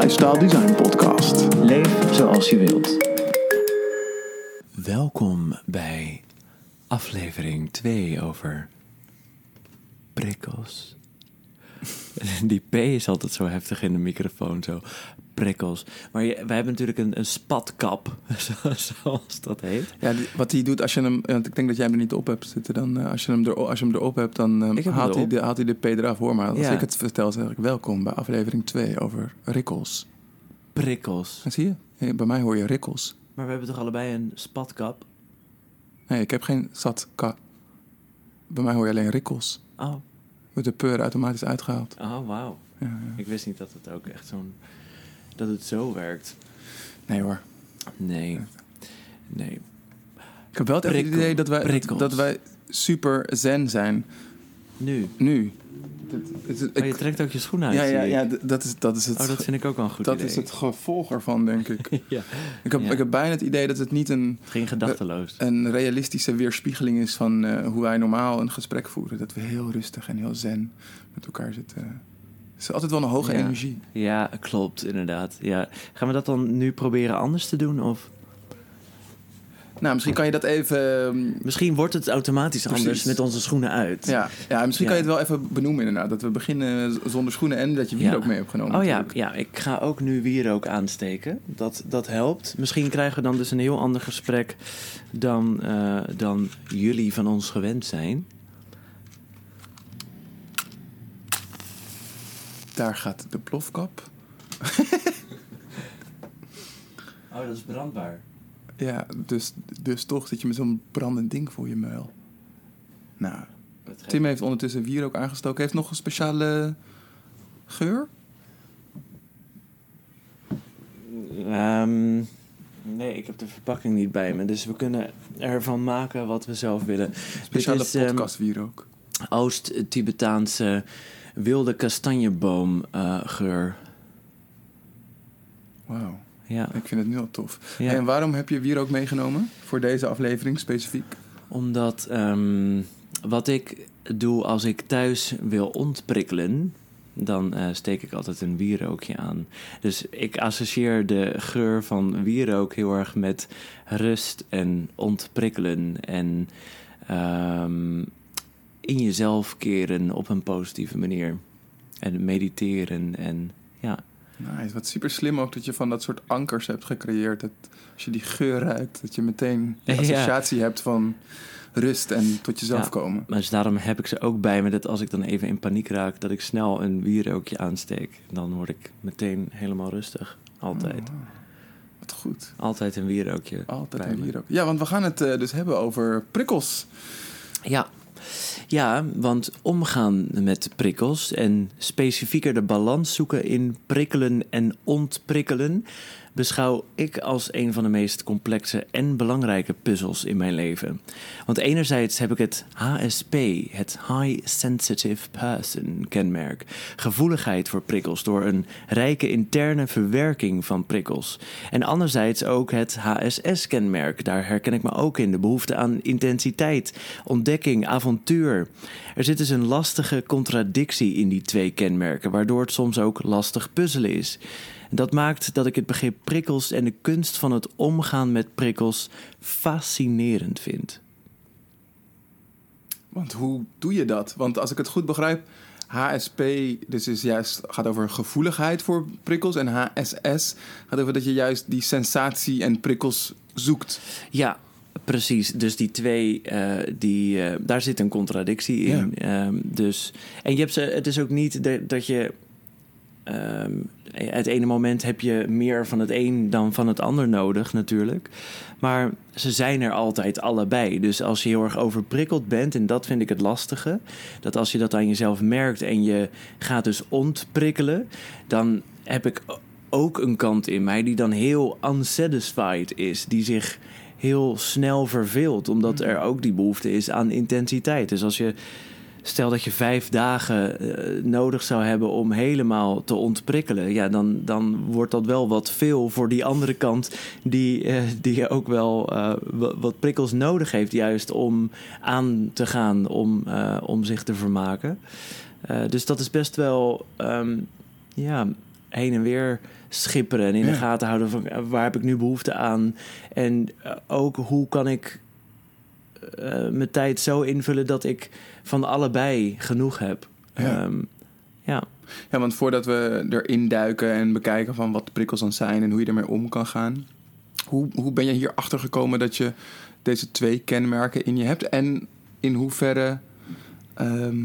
Lifestyle Design Podcast. Leef zoals je wilt. Welkom bij aflevering 2 over prikkels. Die P is altijd zo heftig in de microfoon, zo prikkels. Maar je, wij hebben natuurlijk een, een spatkap, zo- zoals dat heet. Ja, die- wat hij doet als je hem... Want ik denk dat jij hem er niet op hebt zitten. Dan, eh, als, je hem er, als je hem erop hebt, dan eh, heb haalt, hij de, haalt hij de P eraf. Hoor maar, als Ja. ik het vertel, zeg ik welkom bij aflevering 2 over rikkels. Prikkels. Zie je? Eh, Bij mij hoor je rikkels. Maar we hebben toch allebei een spatkap? Nee, ik heb geen zat ka. Bij mij hoor je alleen rikkels. Oh, Wordt de peur automatisch uitgehaald. oh wauw. Ja, ja. Ik wist niet dat het ook echt zo'n... Dat het zo werkt. Nee hoor. Nee. Nee. Ik heb wel het Prikkel- idee dat wij, prikkels. dat wij super zen zijn. Nu. Nu. Het- het- het- Oh, je ik- trekt ook je schoenen uit. ja, ja, ja, dat is, dat is het. Oh, dat vind ik ook wel een goed dat idee. is het gevolg ervan, denk ik. ja. Ik heb, Ja. ik heb bijna het idee dat het niet een, Geen gedachteloos. een realistische weerspiegeling is van eh, hoe wij normaal een gesprek voeren. Dat we heel rustig en heel zen met elkaar zitten. Het is altijd wel een hoge Ja. energie. Ja, klopt, inderdaad. Ja. Gaan we dat dan nu proberen anders te doen? Of Nou, misschien kan je dat even. ehm, misschien wordt het automatisch Precies. anders met onze schoenen uit. Ja, ja misschien Ja. kan je het wel even benoemen inderdaad. Dat we beginnen zonder schoenen en dat je wier Ja. ook mee hebt genomen. Oh ja, natuurlijk. ja, ik ga ook nu wierook aansteken. Dat, dat helpt. Misschien krijgen we dan dus een heel ander gesprek dan, eh, dan jullie van ons gewend zijn. Daar gaat de plofkap. Oh, dat is brandbaar. Ja, dus, dus toch zit je met zo'n brandend ding voor je muil. Nou, Tim heeft ondertussen wier ook aangestoken. Heeft nog een speciale geur? Ehm, nee, ik heb de verpakking niet bij me. Dus we kunnen ervan maken wat we zelf willen. Speciale is, ehm, podcastwier ook. Oost-Tibetaanse wilde kastanjeboom eh, geur. Wauw, Ja, ik vind het nu al tof. Ja. En waarom heb je wier ook meegenomen voor deze aflevering specifiek? omdat ehm, wat ik doe als ik thuis wil ontprikkelen, dan eh, steek ik altijd een wierookje aan. Dus ik associeer de geur van wierook heel erg met rust en ontprikkelen en ehm, in jezelf keren op een positieve manier. En mediteren en ja, Nice, wat super slim ook dat je van dat soort ankers hebt gecreëerd. Dat als je die geur ruikt, dat je meteen de Ja. associatie hebt van rust en tot jezelf Ja. komen. Maar dus daarom heb ik ze ook bij me dat als ik dan even in paniek raak, dat ik snel een wierookje aansteek. Dan word ik meteen helemaal rustig. Altijd. Oh, wat goed. Altijd een wierookje. Altijd een me. wier ook. Ja, want we gaan het eh, dus hebben over prikkels. Ja. Ja, want omgaan met prikkels en specifieker de balans zoeken in prikkelen en ontprikkelen beschouw ik als een van de meest complexe en belangrijke puzzels in mijn leven. Want enerzijds heb ik het HSP, het High Sensitive Person kenmerk, gevoeligheid voor prikkels door een rijke interne verwerking van prikkels. En anderzijds ook het HSS-kenmerk, daar herken ik me ook in, de behoefte aan intensiteit, ontdekking, avontuur. Er zit dus een lastige contradictie in die twee kenmerken, waardoor het soms ook lastig puzzelen is. Dat maakt dat ik het begrip prikkels en de kunst van het omgaan met prikkels fascinerend vind. Want hoe doe je dat? Want als ik het goed begrijp, HSP dus is juist, gaat over gevoeligheid voor prikkels. En HSS gaat over dat je juist die sensatie en prikkels zoekt. Ja, precies. Dus die twee, eh, die, eh, daar zit een contradictie in. Ehm, dus, en je hebt ze, het is ook niet de- dat je. Ehm, het ene moment heb je meer van het een dan van het ander nodig, natuurlijk. Maar ze zijn er altijd allebei. Dus als je heel erg overprikkeld bent, en dat vind ik het lastige, dat als je dat aan jezelf merkt en je gaat dus ontprikkelen, dan heb ik ook een kant in mij die dan heel unsatisfied is, die zich heel snel verveelt, omdat er ook die behoefte is aan intensiteit. Dus als je Stel dat je vijf dagen eh, nodig zou hebben om helemaal te ontprikkelen. Ja, dan, dan wordt dat wel wat veel voor die andere kant. Die, eh, die ook wel eh, wa- wat prikkels nodig heeft, juist om aan te gaan, om, om zich te vermaken. Dus dat is best wel. ehm, ja, heen en weer schipperen en in Ja. de gaten houden van waar heb ik nu behoefte aan. En ook hoe kan ik eh, mijn tijd zo invullen dat ik van allebei genoeg heb. Ja. Ehm, ja. Ja, want voordat we erin duiken en bekijken van wat de prikkels dan zijn en hoe je ermee om kan gaan. Hoe, hoe ben je hier achter gekomen dat je deze twee kenmerken in je hebt? En in hoeverre ehm,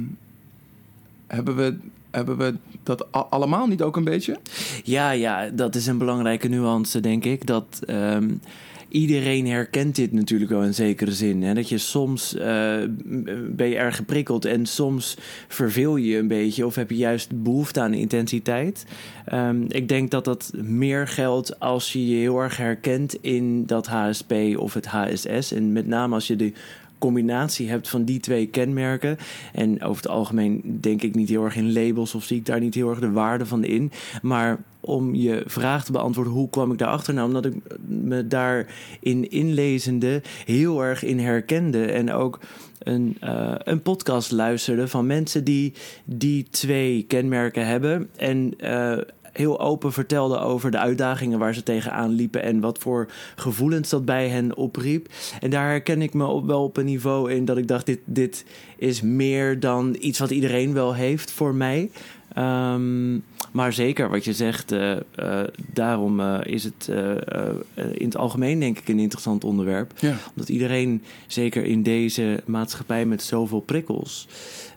hebben, we, hebben we dat allemaal niet ook een beetje? Ja, ja, dat is een belangrijke nuance, denk ik. Dat ehm, iedereen herkent dit natuurlijk wel in zekere zin. Hè? Dat je soms eh, ben je erg geprikkeld en soms verveel je je een beetje of heb je juist behoefte aan intensiteit. Ehm, ik denk dat dat meer geldt als je je heel erg herkent in dat HSP of het HSS. En met name als je de combinatie hebt van die twee kenmerken. En over het algemeen denk ik niet heel erg in labels of zie ik daar niet heel erg de waarde van in. Maar om je vraag te beantwoorden, hoe kwam ik daarachter? Nou, omdat ik me daarin inlezende heel erg in herkende. En ook een, eh, een podcast luisterde van mensen die die twee kenmerken hebben. En eh, heel open vertelden over de uitdagingen waar ze tegenaan liepen en wat voor gevoelens dat bij hen opriep. En daar herken ik me wel op een niveau in dat ik dacht: dit, dit is meer dan iets wat iedereen wel heeft voor mij. Ehm, maar zeker wat je zegt, eh, eh, daarom eh, is het in het algemeen denk ik een interessant onderwerp. Ja. Omdat iedereen, zeker in deze maatschappij met zoveel prikkels,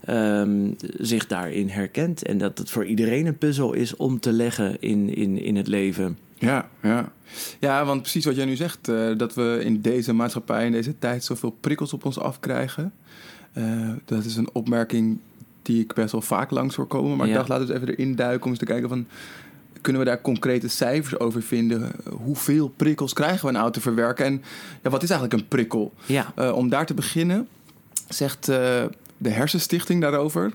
ehm, zich daarin herkent. En dat het voor iedereen een puzzel is om te leggen in, in, in het leven. Ja, ja. ja, want precies wat jij nu zegt, dat we in deze maatschappij, in deze tijd, zoveel prikkels op ons afkrijgen. Dat is een opmerking die ik best wel vaak langs hoor komen. Maar ik dacht, laten we eens even erin duiken om eens te kijken van... Kunnen we daar concrete cijfers over vinden? Hoeveel prikkels krijgen we nou te verwerken? En ja, wat is eigenlijk een prikkel? Ja, Eh, om daar te beginnen, zegt eh, de Hersenstichting daarover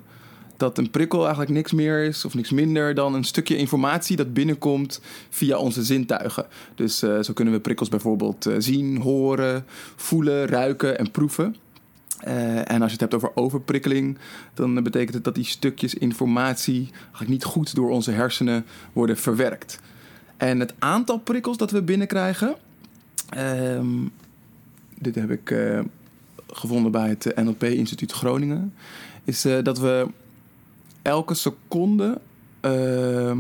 dat een prikkel eigenlijk niks meer is of niks minder dan een stukje informatie dat binnenkomt via onze zintuigen. Dus eh, zo kunnen we prikkels bijvoorbeeld zien, horen, voelen, ruiken en proeven. Eh, en als je het hebt over overprikkeling, dan betekent het dat die stukjes informatie niet goed door onze hersenen worden verwerkt. En het aantal prikkels dat we binnenkrijgen, ehm, dit heb ik eh, gevonden bij het NLP Instituut Groningen, is eh, dat we elke seconde ehm,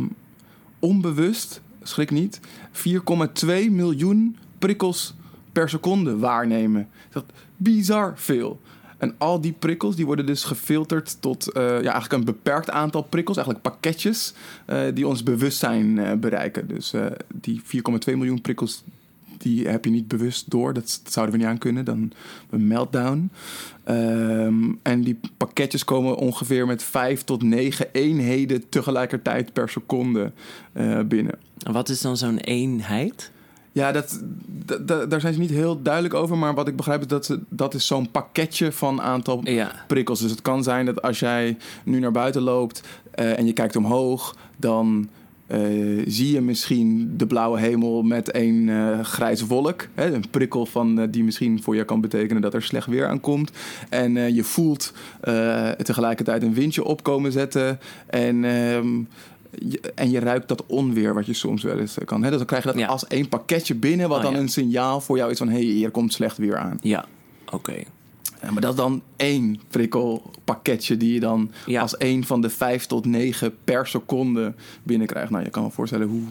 onbewust, schrik niet, 4,2 miljoen prikkels per seconde waarnemen. Dat bizar veel. En al die prikkels die worden dus gefilterd tot eh, ja, eigenlijk een beperkt aantal prikkels, eigenlijk pakketjes, eh, die ons bewustzijn eh, bereiken. Dus die 4,2 miljoen prikkels, die heb je niet bewust door. Dat, zouden we niet aan kunnen. Dan een meltdown. Ehm, en die pakketjes komen ongeveer met 5 tot 9 eenheden tegelijkertijd per seconde binnen. En wat is dan zo'n eenheid? Ja, dat, daar zijn ze niet heel duidelijk over. Maar wat ik begrijp is dat ze, dat is zo'n pakketje van aantal Ja, prikkels. Dus het kan zijn dat als jij nu naar buiten loopt eh, en je kijkt omhoog, dan eh, zie je misschien de blauwe hemel met een eh, grijze wolk. Hè, een prikkel van, die misschien voor je kan betekenen dat er slecht weer aankomt. En je voelt tegelijkertijd een windje opkomen zetten. En, ehm, je, en je ruikt dat onweer wat je soms wel eens kan. Hè? Dus dan krijg je dat Ja. als één pakketje binnen, wat Oh, dan ja. een signaal voor jou is van hé, hey, hier komt slecht weer aan. ja, oké. Ja, maar dat is dan één prikkelpakketje die je dan als één van de vijf tot negen per seconde binnenkrijgt. Nou, je kan me voorstellen hoe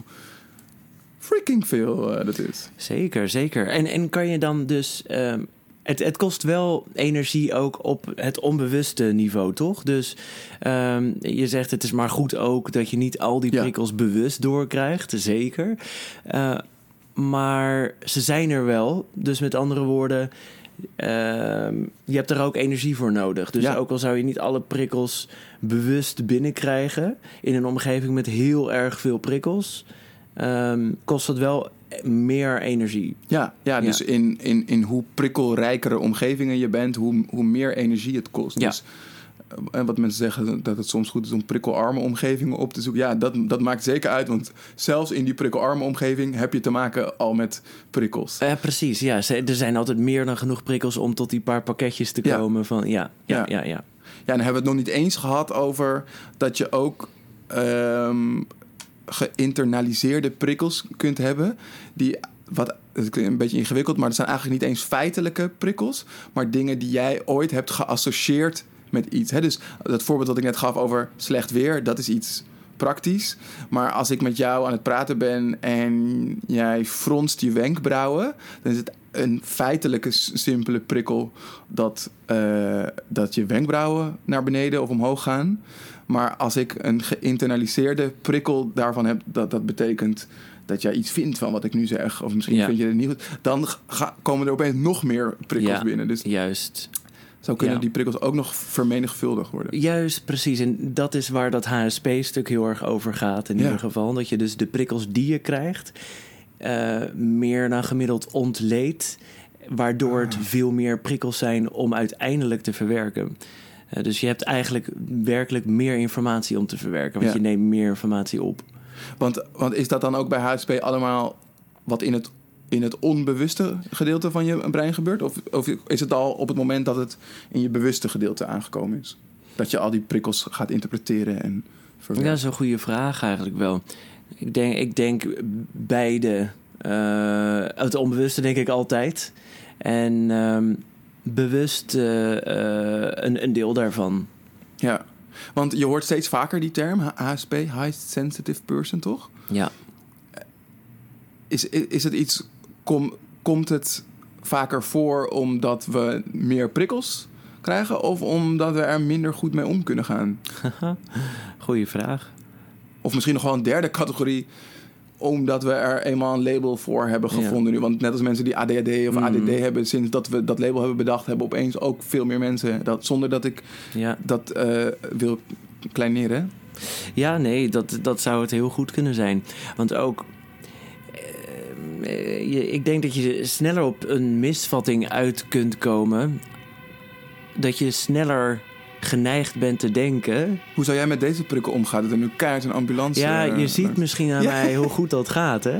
freaking veel eh, dat is. Zeker, zeker. En, en kan je dan dus. ehm, het, het kost wel energie ook op het onbewuste niveau, toch? Dus ehm, je zegt het is maar goed ook dat je niet al die Ja. prikkels bewust doorkrijgt, zeker. Eh, maar ze zijn er wel. Dus met andere woorden, ehm, je hebt er ook energie voor nodig. Dus Ja. ook al zou je niet alle prikkels bewust binnenkrijgen in een omgeving met heel erg veel prikkels, ehm, kost het wel meer energie. Ja, ja dus In, in, in hoe prikkelrijkere omgevingen je bent, hoe, hoe meer energie het kost. Ja. Dus, eh, en wat mensen zeggen dat het soms goed is om prikkelarme omgevingen op te zoeken. Ja, dat, dat maakt zeker uit. Want zelfs in die prikkelarme omgeving heb je te maken al met prikkels. Ja, precies. Ja, er zijn altijd meer dan genoeg prikkels om tot die paar pakketjes te Ja. komen. Van, ja, ja, Ja. ja, ja. Ja, en dan hebben we het nog niet eens gehad over dat je ook ehm, geïnternaliseerde prikkels kunt hebben. Die, wat, het klinkt een beetje ingewikkeld, maar het zijn eigenlijk niet eens feitelijke prikkels. Maar dingen die jij ooit hebt geassocieerd met iets. Hè? Dus dat voorbeeld dat ik net gaf over slecht weer, dat is iets praktisch. Maar als ik met jou aan het praten ben en jij fronst je wenkbrauwen, dan is het een feitelijke simpele prikkel dat, eh, dat je wenkbrauwen naar beneden of omhoog gaan. Maar als ik een geïnternaliseerde prikkel daarvan heb, dat, dat betekent dat jij iets vindt van wat ik nu zeg, of misschien Ja. vind je het niet goed, dan ga- komen er opeens nog meer prikkels Ja. binnen. Dus Juist. zo kunnen Ja. die prikkels ook nog vermenigvuldigd worden. Juist, precies. En dat is waar dat HSP-stuk heel erg over gaat in ieder geval. Dat je dus de prikkels die je krijgt eh, meer dan gemiddeld ontleedt. Waardoor het veel meer prikkels zijn om uiteindelijk te verwerken. Dus je hebt eigenlijk werkelijk meer informatie om te verwerken. Want Ja. je neemt meer informatie op. Want, want is dat dan ook bij HSP allemaal wat in het, in het onbewuste gedeelte van je brein gebeurt? Of, of is het al op het moment dat het in je bewuste gedeelte aangekomen is? Dat je al die prikkels gaat interpreteren en Ja, verwerken? dat is een goede vraag eigenlijk wel. Ik denk, ik denk beide. Eh, het onbewuste denk ik altijd. En ehm, bewust eh, eh, een, een deel daarvan. Ja, want je hoort steeds vaker die term, HSP, High Sensitive Person, toch? Ja. Is, is, is het iets, kom, komt het vaker voor omdat we meer prikkels krijgen... of omdat we er minder goed mee om kunnen gaan? Goeie vraag. Of misschien nog wel een derde categorie. Omdat we er eenmaal een label voor hebben Ja. gevonden nu. Want net als mensen die ADHD of Mhm. ADD hebben... sinds dat we dat label hebben bedacht... hebben opeens ook veel meer mensen. Dat, zonder dat ik Ja, dat eh, wil kleineren. ja nee, dat, dat zou het heel goed kunnen zijn. Want ook. eh, je, ik denk dat je sneller op een misvatting uit kunt komen. Dat je sneller geneigd bent te denken. Hoe zou jij met deze prikkel omgaan? Dat er nu keihard een ambulance... Ja, eh, je ziet langs- misschien aan Ja. mij hoe goed dat gaat, hè?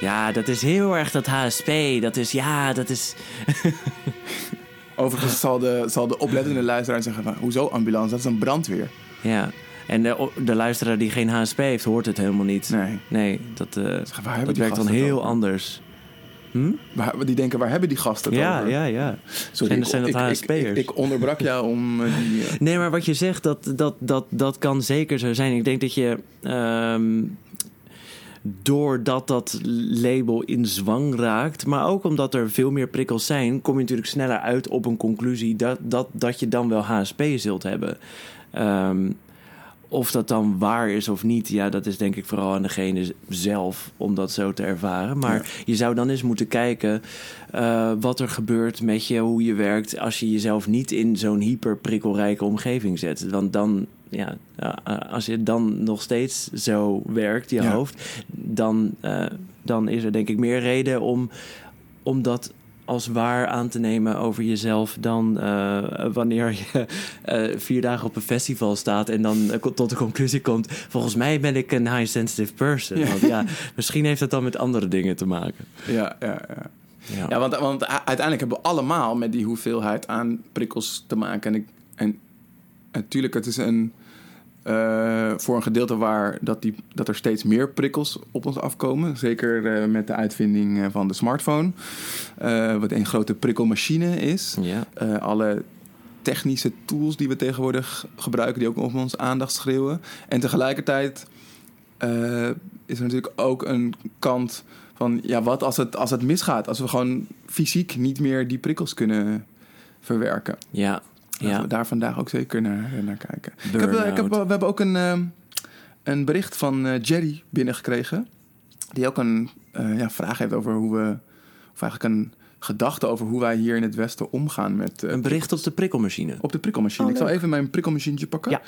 ja, dat is heel erg dat HSP. Dat is, ja, dat is... Overigens zal de, zal de oplettende luisteraar zeggen van... Hoezo ambulance? Dat is een brandweer. Ja, en de, de luisteraar die geen HSP heeft, hoort het helemaal niet. Nee. Nee, dat, eh, dat werkt dan heel anders. Hm? Waar, die denken, waar hebben die gasten het Ja, over? ja, ja. Sorry, Zijn- ik- zijn dat ik, HSP'ers? ik, ik onderbrak jou om eh, die... eh, Nee, maar wat je zegt, dat, dat, dat, dat kan zeker zo zijn. Ik denk dat je... ehm, doordat dat label in zwang raakt, maar ook omdat er veel meer prikkels zijn, kom je natuurlijk sneller uit op een conclusie dat, dat, dat je dan wel HSP zult hebben. Ehm, of dat dan waar is of niet, ja, dat is denk ik vooral aan degene zelf om dat zo te ervaren. Maar Ja. je zou dan eens moeten kijken eh, wat er gebeurt met je, hoe je werkt, als je jezelf niet in zo'n hyperprikkelrijke omgeving zet. Want dan, ja, eh, als je dan nog steeds zo werkt, je Ja. hoofd, dan, eh, dan is er denk ik meer reden om, om dat als waar aan te nemen over jezelf dan eh, wanneer je eh, vier dagen op een festival staat en dan eh, tot de conclusie komt: volgens mij ben ik een high sensitive person. Ja. Want ja, misschien heeft dat dan met andere dingen te maken. ja, ja, ja. Ja, Ja, want, want uiteindelijk hebben we allemaal met die hoeveelheid aan prikkels te maken. En, ik, en natuurlijk, het is een, eh, voor een gedeelte waar dat, die, dat er steeds meer prikkels op ons afkomen. Zeker eh, met de uitvinding eh, van de smartphone. wat een grote prikkelmachine is. ja. Alle technische tools die we tegenwoordig gebruiken, die ook op ons aandacht schreeuwen. En tegelijkertijd is er natuurlijk ook een kant van, ja, wat als het, als het misgaat? Als we gewoon fysiek niet meer die prikkels kunnen verwerken. ja. Laten ja. we daar vandaag ook zeker naar, naar kijken. Ik heb, eh, ik heb, Burn-out. we hebben ook een, eh, een bericht van eh, Jerry binnengekregen. Die ook een eh, ja, vraag heeft over hoe we... Of eigenlijk een gedachte over hoe wij hier in het Westen omgaan met... eh, Een bericht op de prikkelmachine. op de prikkelmachine. Oh, ik zal even mijn prikkelmachientje pakken. Ja.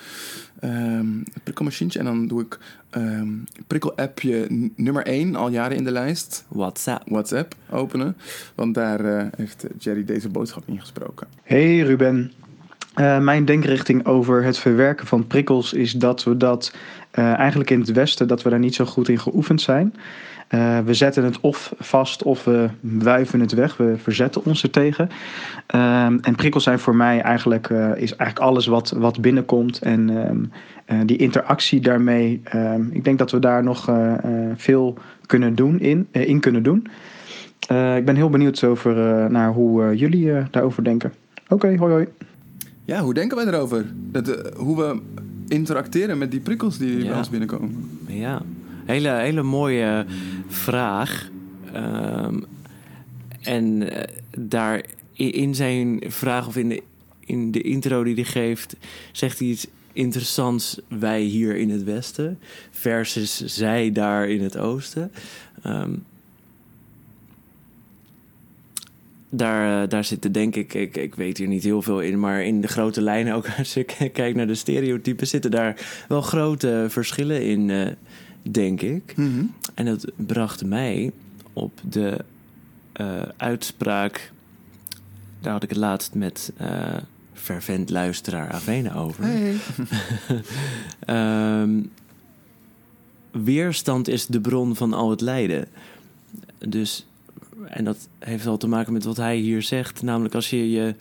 Ehm, het prikkelmachientje. En dan doe ik ehm prikkelappje nummer 1 al jaren in de lijst. WhatsApp. WhatsApp openen. Want daar eh, heeft Jerry deze boodschap ingesproken. Hey Ruben. Eh, mijn denkrichting over het verwerken van prikkels is dat we dat eh, eigenlijk in het Westen dat we daar niet zo goed in geoefend zijn. Eh, we zetten het of vast of we wuiven het weg. We verzetten ons ertegen. Ehm, en prikkels zijn voor mij eigenlijk, is eigenlijk alles wat, wat binnenkomt. En ehm, eh, die interactie daarmee. ehm, ik denk dat we daar nog veel kunnen doen in, in kunnen doen. Ik ben heel benieuwd over, naar hoe jullie daarover denken. Oké, hoi hoi. Ja, hoe denken wij erover? Dat, eh, hoe we interacteren met die prikkels die bij ons binnenkomen. Ja, hele, hele mooie vraag. Ehm, en eh, daar in zijn vraag of in de, in de intro die hij geeft, zegt hij iets interessants. Wij hier in het westen versus zij daar in het oosten. Ehm, daar, eh, daar zitten denk ik, ik, ik weet hier niet heel veel in, maar in de grote lijnen, ook als ik kijk naar de stereotypen, zitten daar wel grote verschillen in, eh, denk ik. Mhm. En dat bracht mij op de eh, uitspraak. Daar had ik het laatst met eh fervent luisteraar Avena over. Hey. Ehm, weerstand is de bron van al het lijden. Dus, en dat heeft al te maken met wat hij hier zegt. Namelijk als je je.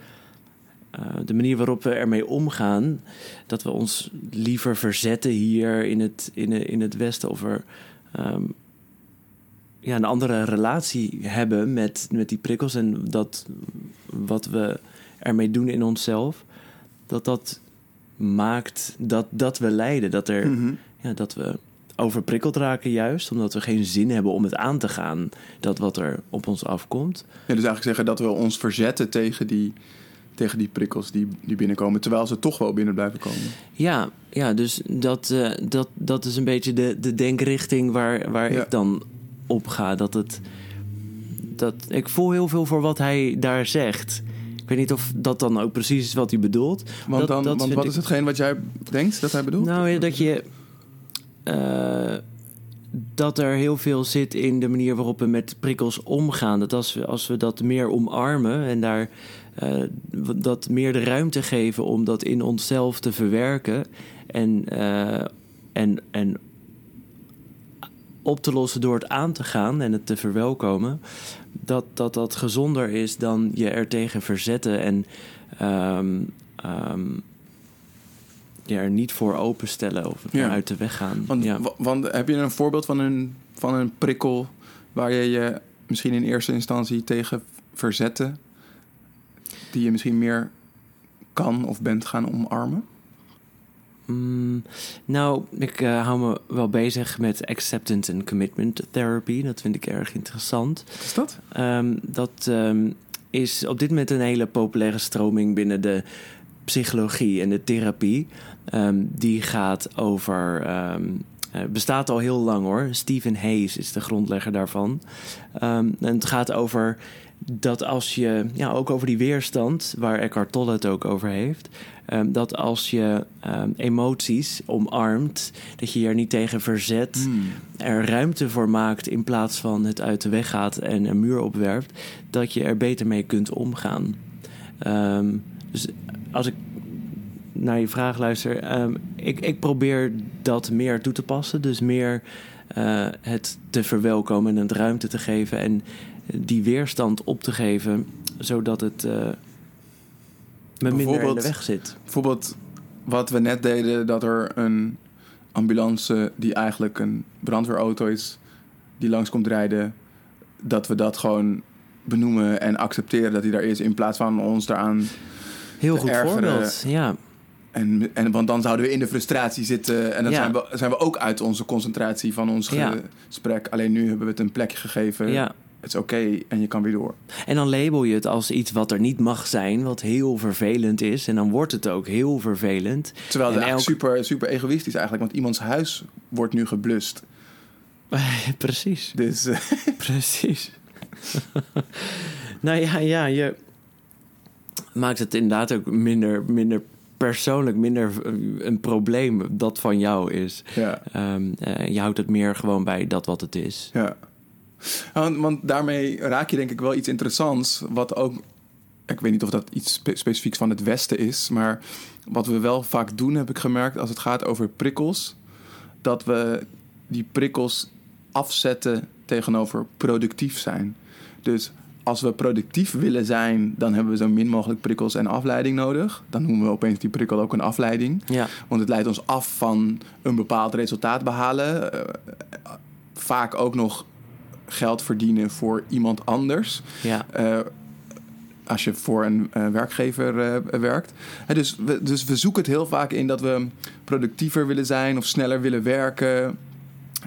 eh, de manier waarop we ermee omgaan. Dat we ons liever verzetten hier in het, in, in het Westen. Of er ehm, ja, een andere relatie hebben met, met die prikkels. En dat wat we ermee doen in onszelf. Dat dat maakt dat, dat we lijden. Dat, er, Mhm. ja, dat we overprikkeld raken juist. Omdat we geen zin hebben om het aan te gaan. Dat wat er op ons afkomt. Ja, dus eigenlijk zeggen dat we ons verzetten tegen die, tegen die prikkels die, die binnenkomen. Terwijl ze toch wel binnen blijven komen. Ja, ja dus dat, eh, dat, dat is een beetje de, de denkrichting waar, waar Ja. ik dan op ga. Dat het, dat, ik voel heel veel voor wat hij daar zegt. Ik weet niet of dat dan ook precies is wat hij bedoelt. Want, Dat- dan, dat want wat ik- is hetgeen wat jij denkt dat hij bedoelt? Nou, ja, dat je. Eh, dat er heel veel zit in de manier waarop we met prikkels omgaan. Dat als we, als we dat meer omarmen en daar eh, dat meer de ruimte geven om dat in onszelf te verwerken en, eh, en, en op te lossen door het aan te gaan en het te verwelkomen, dat dat, dat gezonder is dan je er tegen verzetten en ehm, ehm, je er niet voor openstellen of Ja. uit de weg gaan. Want, ja. wa- want heb je een voorbeeld van een, van een prikkel waar je je misschien in eerste instantie tegen verzette, die je misschien meer kan of bent gaan omarmen? Mm, nou, ik eh, hou me wel bezig met acceptance and commitment therapy. Dat vind ik erg interessant. Wat is dat? Ehm, dat ehm, is op dit moment een hele populaire stroming binnen de psychologie en de therapie. Ehm, die gaat over. eh, bestaat al heel lang hoor. Stephen Hayes is de grondlegger daarvan. Ehm, en het gaat over dat als je, ja, ook over die weerstand, waar Eckhart Tolle het ook over heeft. dat als je emoties omarmt, dat je je er niet tegen verzet Hmm. er ruimte voor maakt in plaats van het uit de weg gaat en een muur opwerpt, dat je er beter mee kunt omgaan. Dus als ik naar je vraag luister, ehm, ik, ik probeer dat meer toe te passen. Dus meer eh, het te verwelkomen en het ruimte te geven en die weerstand op te geven, zodat het me minder in de weg zit. Bijvoorbeeld wat we net deden, dat er een ambulance die eigenlijk een brandweerauto is, die langs komt rijden, dat we dat gewoon benoemen en accepteren dat hij daar is, in plaats van ons daaraan. Heel goed ergeren. voorbeeld, ja. En, en, want dan zouden we in de frustratie zitten en dan Ja. zijn, we, zijn we ook uit onze concentratie van ons Ja. gesprek. Alleen nu hebben we het een plekje gegeven. ja. Het is oké en je kan weer door. En dan label je het als iets wat er niet mag zijn, wat heel vervelend is. En dan wordt het ook heel vervelend. Terwijl het super, super egoïstisch eigenlijk, want iemands huis wordt nu geblust. Precies, Dus eh, precies. nou ja, ja, je maakt het inderdaad ook minder, minder persoonlijk, minder eh, een probleem dat van jou is. ja. Ehm, eh, je houdt het meer gewoon bij dat wat het is. Ja. Want, want daarmee raak je denk ik wel iets interessants. Wat ook, ik weet niet of dat iets spe- specifieks van het Westen is. Maar wat we wel vaak doen, heb ik gemerkt, als het gaat over prikkels. Dat we die prikkels afzetten tegenover productief zijn. Dus als we productief willen zijn, dan hebben we zo min mogelijk prikkels en afleiding nodig. Dan noemen we opeens die prikkel ook een afleiding. Ja. Want het leidt ons af van een bepaald resultaat behalen. Eh, vaak ook nog geld verdienen voor iemand anders. Ja. Eh, als je voor een eh, werkgever werkt. Dus, we, dus we zoeken het heel vaak in dat we productiever willen zijn of sneller willen werken.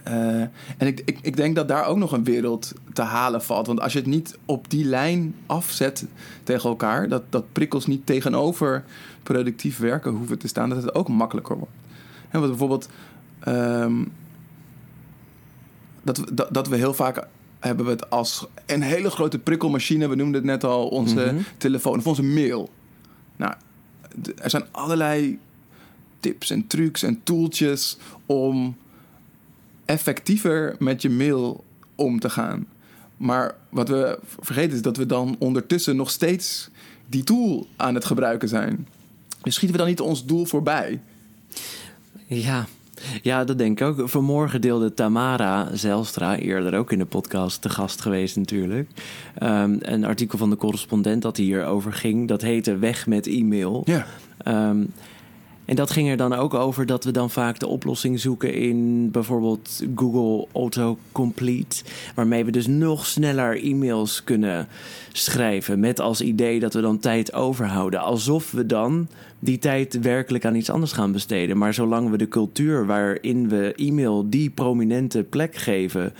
Eh, en ik, ik, ik denk dat daar ook nog een wereld te halen valt. Want als je het niet op die lijn afzet tegen elkaar, dat, dat prikkels niet tegenover productief werken hoeven te staan, dat het ook makkelijker wordt. Hè, want bijvoorbeeld, ehm, dat, we, dat, dat we heel vaak hebben we het als een hele grote prikkelmachine. We noemden het net al, onze Mhm. telefoon of onze mail. Nou, er zijn allerlei tips en trucs en tooltjes om effectiever met je mail om te gaan. Maar wat we vergeten is dat we dan ondertussen nog steeds die tool aan het gebruiken zijn. Dus schieten we dan niet ons doel voorbij? Ja. ja, dat denk ik ook. Vanmorgen deelde Tamara Zelstra, eerder ook in de podcast te gast geweest natuurlijk, ehm, een artikel van de correspondent dat hierover ging. Dat heette Weg met e-mail. Ja. Ehm, en dat ging er dan ook over dat we dan vaak de oplossing zoeken in bijvoorbeeld Google Autocomplete. Waarmee we dus nog sneller e-mails kunnen schrijven. Met als idee dat we dan tijd overhouden. Alsof we dan die tijd werkelijk aan iets anders gaan besteden. Maar zolang we de cultuur waarin we e-mail die prominente plek geven.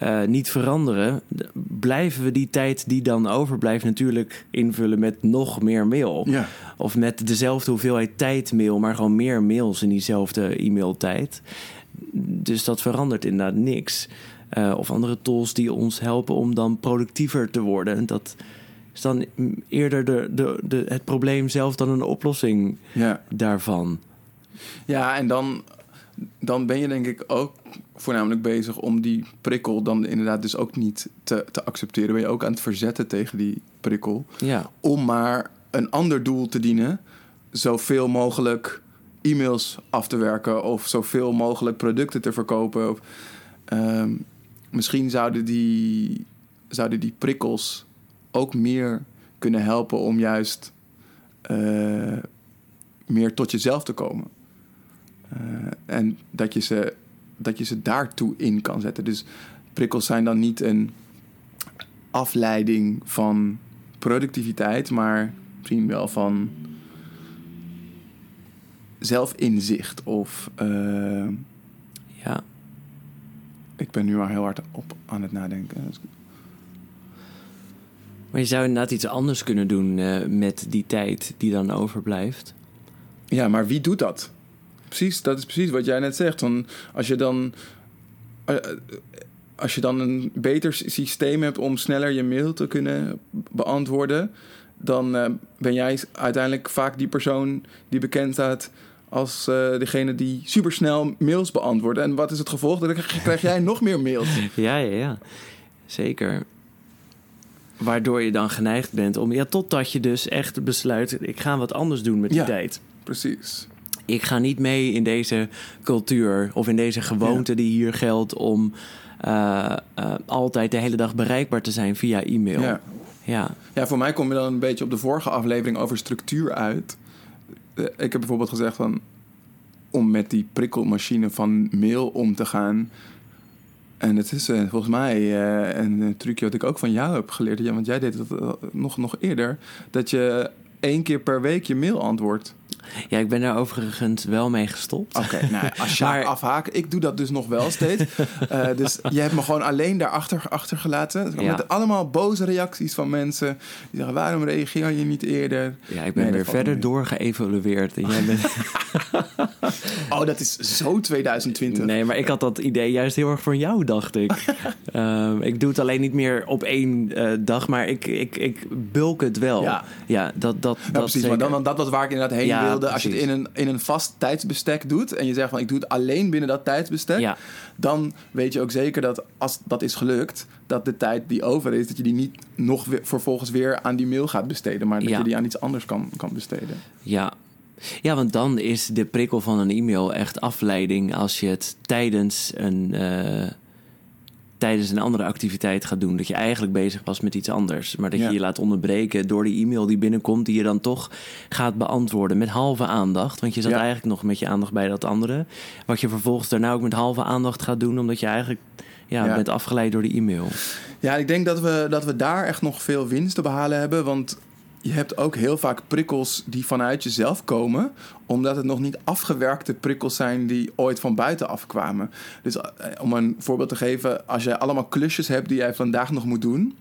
Eh, niet veranderen, blijven we die tijd die dan overblijft natuurlijk invullen met nog meer mail. Ja. Of met dezelfde hoeveelheid tijd mail, maar gewoon meer mails in diezelfde e-mailtijd. Dus dat verandert inderdaad niks. Eh, of andere tools die ons helpen om dan productiever te worden. Dat is dan eerder de, de, de, het probleem zelf dan een oplossing Ja. daarvan. Ja, en dan, dan ben je denk ik ook voornamelijk bezig om die prikkel dan inderdaad dus ook niet te, te accepteren. Ben je ook aan het verzetten tegen die prikkel. Ja, Om maar een ander doel te dienen. Zoveel mogelijk e-mails af te werken of zoveel mogelijk producten te verkopen. Of, ehm, misschien zouden die, zouden die prikkels ook meer kunnen helpen om juist eh, meer tot jezelf te komen. Eh, en dat je, ze, dat je ze daartoe in kan zetten. Dus prikkels zijn dan niet een afleiding van productiviteit, maar misschien wel van zelfinzicht. Of eh, ja. ik ben nu maar heel hard op aan het nadenken. Maar je zou inderdaad iets anders kunnen doen eh, met die tijd die dan overblijft. Ja, maar wie doet dat? Precies, dat is precies wat jij net zegt. Van als je dan. eh, eh, Als je dan een beter systeem hebt om sneller je mail te kunnen beantwoorden, dan eh, ben jij uiteindelijk vaak die persoon die bekend staat als degene die supersnel mails beantwoordt. En wat is het gevolg? Dan krijg krijg jij nog meer mails. Ja, ja, ja. Zeker. Waardoor je dan geneigd bent om... Ja, totdat je dus echt besluit... ik ga wat anders doen met die Ja. tijd. Precies. Ik ga niet mee in deze cultuur... of in deze gewoonte die hier geldt... om eh, eh, altijd de hele dag bereikbaar te zijn via e-mail. Ja. ja. Ja, voor mij kom je dan een beetje op de vorige aflevering over structuur uit. Eh, Ik heb bijvoorbeeld gezegd van om met die prikkelmachine van mail om te gaan. En het is volgens mij een, trucje wat ik ook van jou heb geleerd. Ja, want jij deed het eh, nog, nog eerder. Dat je één keer per week je mail antwoordt. Ja, ik ben daar overigens wel mee gestopt. Oké, nou, als je Maar- afhaken. Ik doe dat dus nog wel steeds. Eh, dus je hebt me gewoon alleen daarachter achtergelaten. Ja. Met allemaal boze reacties van mensen. Die zeggen, waarom reageer je niet eerder? Ja, ik ben Nee, weer verder mee. doorgeëvalueerd. En jij bent... Oh, dat is zo 2020. Nee, maar ik had dat idee juist heel erg van jou, dacht ik. Ehm, ik doe het alleen niet meer op één eh, dag, maar ik, ik, ik bulk het wel. Ja. ja dat, dat, Ja, dat precies, zeker. maar dan, dat was waar ik inderdaad heen Ja, wilde. Als je het in een, in een vast tijdsbestek doet en je zegt van ik doe het alleen binnen dat tijdsbestek, Ja. dan weet je ook zeker dat als dat is gelukt, dat de tijd die over is, dat je die niet nog weer, vervolgens weer aan die mail gaat besteden, maar dat Ja. je die aan iets anders kan, kan besteden. Ja. ja, want dan is de prikkel van een e-mail echt afleiding als je het tijdens een, eh, tijdens een andere activiteit gaat doen. Dat je eigenlijk bezig was met iets anders. Maar dat Ja. je je laat onderbreken door die e-mail die binnenkomt, die je dan toch gaat beantwoorden met halve aandacht. Want je zat Ja. eigenlijk nog met je aandacht bij dat andere. Wat je vervolgens daarna ook met halve aandacht gaat doen, omdat je eigenlijk ja, Ja. bent afgeleid door die e-mail. Ja, ik denk dat we, dat we daar echt nog veel winst te behalen hebben. Want je hebt ook heel vaak prikkels die vanuit jezelf komen. Omdat het nog niet afgewerkte prikkels zijn die ooit van buitenaf kwamen. Dus eh, om een voorbeeld te geven. Als jij allemaal klusjes hebt die jij vandaag nog moet doen.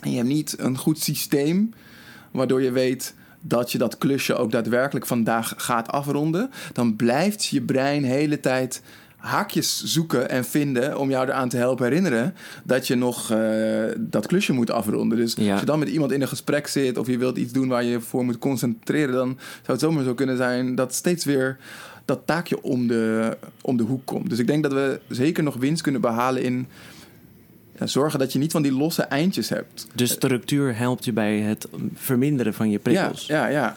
En je hebt niet een goed systeem waardoor je weet dat je dat klusje ook daadwerkelijk vandaag gaat afronden. Dan blijft je brein hele tijd haakjes zoeken en vinden om jou eraan te helpen herinneren dat je nog eh, dat klusje moet afronden. Dus Ja. als je dan met iemand in een gesprek zit of je wilt iets doen waar je voor moet concentreren, dan zou het zomaar zo kunnen zijn dat steeds weer dat taakje om de, om de hoek komt. Dus ik denk dat we zeker nog winst kunnen behalen in ja, zorgen dat je niet van die losse eindjes hebt. De structuur helpt je bij het verminderen van je prikkels. Ja, ja, ja.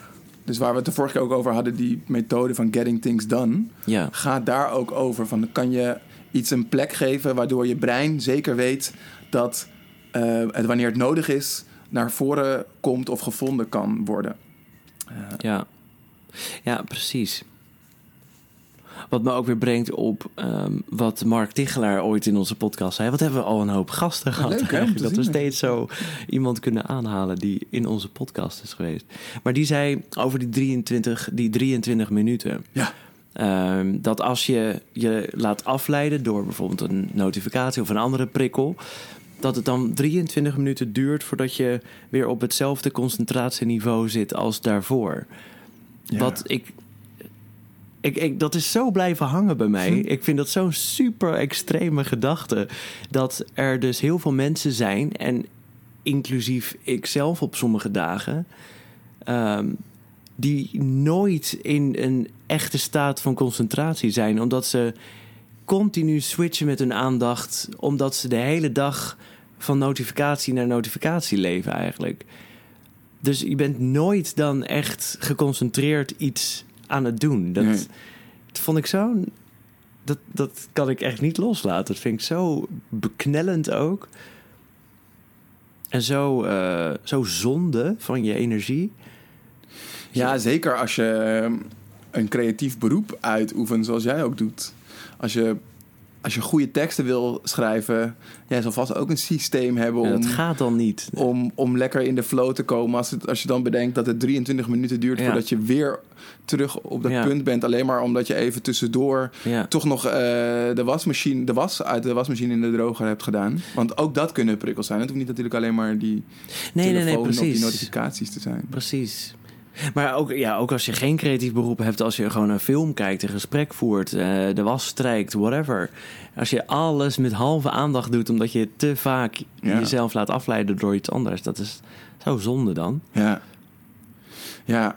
Dus waar we het de vorige keer ook over hadden, die methode van getting things done, ja. gaat daar ook over. Van, kan je iets een plek geven waardoor je brein zeker weet dat eh, het wanneer het nodig is naar voren komt of gevonden kan worden. Ja, ja precies. Wat me ook weer brengt op ehm, wat Mark Tichelaar ooit in onze podcast zei. Wat hebben we al een hoop gasten gehad. leuk, hè, dat we steeds zo iemand kunnen aanhalen die in onze podcast is geweest. Maar die zei over die 23, die 23 minuten. Ja. Ehm, dat als je je laat afleiden door bijvoorbeeld een notificatie of een andere prikkel, dat het dan 23 minuten duurt voordat je weer op hetzelfde concentratieniveau zit als daarvoor. Ja. Wat ik, ik, ik. Dat is zo blijven hangen bij mij. Hm. Ik vind dat zo'n super extreme gedachte. Dat er dus heel veel mensen zijn, en inclusief ikzelf op sommige dagen. ehm, die nooit in een echte staat van concentratie zijn, omdat ze continu switchen met hun aandacht, omdat ze de hele dag van notificatie naar notificatie leven eigenlijk. Dus je bent nooit dan echt geconcentreerd iets aan het doen. Dat, Nee. dat vond ik zo. Dat, dat kan ik echt niet loslaten. Dat vind ik zo beknellend ook. En zo, eh, zo zonde van je energie. Ja, zeker als je een creatief beroep uitoefent, zoals jij ook doet. Als je, als je goede teksten wil schrijven, jij zal vast ook een systeem hebben En om, dat gaat dan niet. om, om lekker in de flow te komen. Als, het, als je dan bedenkt dat het 23 minuten duurt Ja. voordat je weer terug op dat Ja. punt bent. Alleen maar omdat je even tussendoor Ja. toch nog eh, de wasmachine, de was uit de wasmachine in de droger hebt gedaan. Want ook dat kunnen prikkels zijn. Het hoeft niet natuurlijk alleen maar die Nee, nee, nee, of die notificaties te zijn. Precies. Maar ook, ja, ook als je geen creatief beroep hebt, als je gewoon een film kijkt, een gesprek voert, eh, de was strijkt, whatever. Als je alles met halve aandacht doet, omdat je te vaak Ja. jezelf laat afleiden door iets anders, dat is zo zonde dan. Ja. Ja.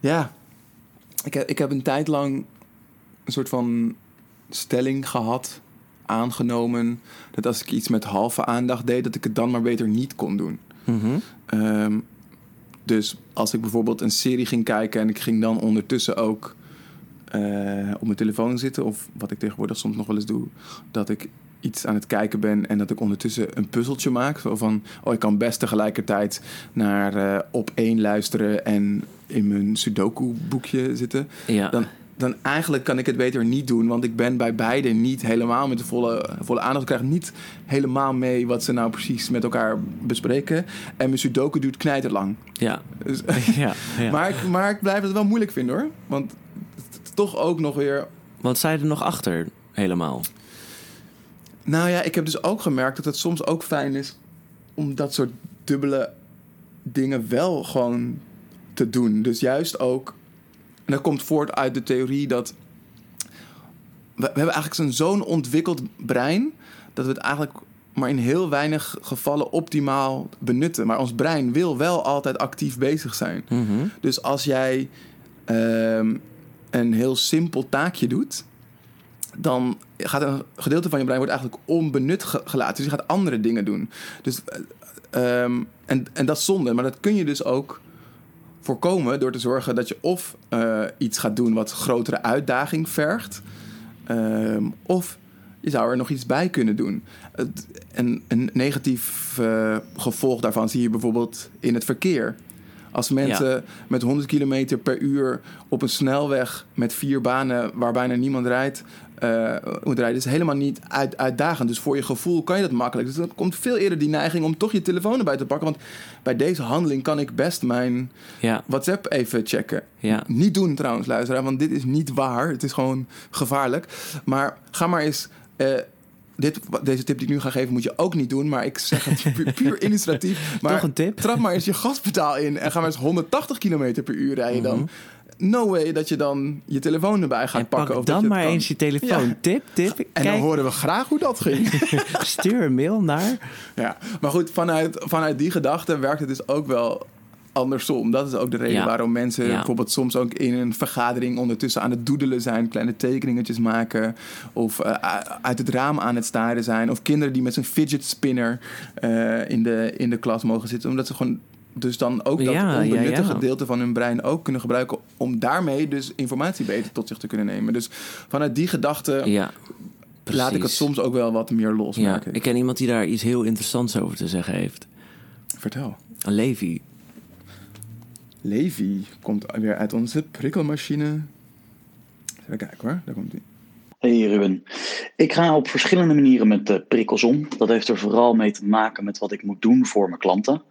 Ja. Ik heb, ik heb een tijd lang een soort van stelling gehad, aangenomen, dat als ik iets met halve aandacht deed, dat ik het dan maar beter niet kon doen. Ehm, dus als ik bijvoorbeeld een serie ging kijken en ik ging dan ondertussen ook eh, op mijn telefoon zitten, of wat ik tegenwoordig soms nog wel eens doe, dat ik iets aan het kijken ben en dat ik ondertussen een puzzeltje maak. Zo van, oh, ik kan best tegelijkertijd naar eh, op één luisteren en in mijn Sudoku-boekje zitten. Ja. Dan, dan eigenlijk kan ik het beter niet doen, want ik ben bij beide niet helemaal met de volle, volle aandacht. Ik krijg niet helemaal mee wat ze nou precies met elkaar bespreken. En mijn Sudoku duurt knijterlang. ja. Dus, ja, ja. maar, ik, maar ik blijf het wel moeilijk vinden hoor. Want toch ook nog weer. Want zij er nog achter, helemaal. Nou ja, ik heb dus ook gemerkt dat het soms ook fijn is om dat soort dubbele dingen wel gewoon te doen. Dus juist ook. En dat komt voort uit de theorie dat. We, we hebben eigenlijk zo'n zo'n ontwikkeld brein. dat we het eigenlijk maar in heel weinig gevallen optimaal benutten. Maar ons brein wil wel altijd actief bezig zijn. Mhm. Dus als jij ehm, een heel simpel taakje doet, dan gaat een gedeelte van je brein wordt eigenlijk onbenut ge- gelaten. Dus je gaat andere dingen doen. Dus, eh, ehm, en, en dat is zonde. Maar dat kun je dus ook voorkomen door te zorgen dat je of eh, iets gaat doen wat grotere uitdaging vergt, ehm, of je zou er nog iets bij kunnen doen. Het, en een negatief eh, gevolg daarvan zie je bijvoorbeeld in het verkeer. Als mensen met 100 km per uur op een snelweg met vier banen waar bijna niemand rijdt, moet rijden, is helemaal niet uit, uitdagend. Dus voor je gevoel kan je dat makkelijk. Dus dan komt veel eerder die neiging om toch je telefoon erbij te pakken. Want bij deze handeling kan ik best mijn Ja. WhatsApp even checken. Ja. Niet doen trouwens, luisteraar, want dit is niet waar. Het is gewoon gevaarlijk. Maar ga maar eens. eh, dit, deze tip die ik nu ga geven moet je ook niet doen, maar ik zeg het puur, puur illustratief. Maar Toch een tip? trap maar eens je gaspedaal in en ga maar eens 180 km per uur rijden dan. No way dat je dan je telefoon erbij gaat Mhm. En pak pakken. of dat dan je het maar kan. eens je telefoon. Ja. Tip, tip. En dan horen we graag hoe dat ging. stuur een mail naar... ja. Maar goed, vanuit, vanuit die gedachte werkt het dus ook wel andersom. Dat is ook de reden Ja. waarom mensen Ja. bijvoorbeeld soms ook in een vergadering ondertussen aan het doedelen zijn, kleine tekeningetjes maken, of eh, uit het raam aan het staren zijn, of kinderen die met zo'n fidget spinner eh, in, de, in de klas mogen zitten, omdat ze gewoon dus dan ook dat Ja, onbenutte ja. gedeelte van hun brein ook kunnen gebruiken om daarmee dus informatie beter tot zich te kunnen nemen. Dus vanuit die gedachte Ja, laat ik het soms ook wel wat meer los, Ja, ik. ik ken iemand die daar iets heel interessants over te zeggen heeft. Vertel. Levi. Levi komt weer uit onze prikkelmachine. Even kijken hoor, daar komt hij. Hey Ruben, ik ga op verschillende manieren met eh, prikkels om. Dat heeft er vooral mee te maken met wat ik moet doen voor mijn klanten.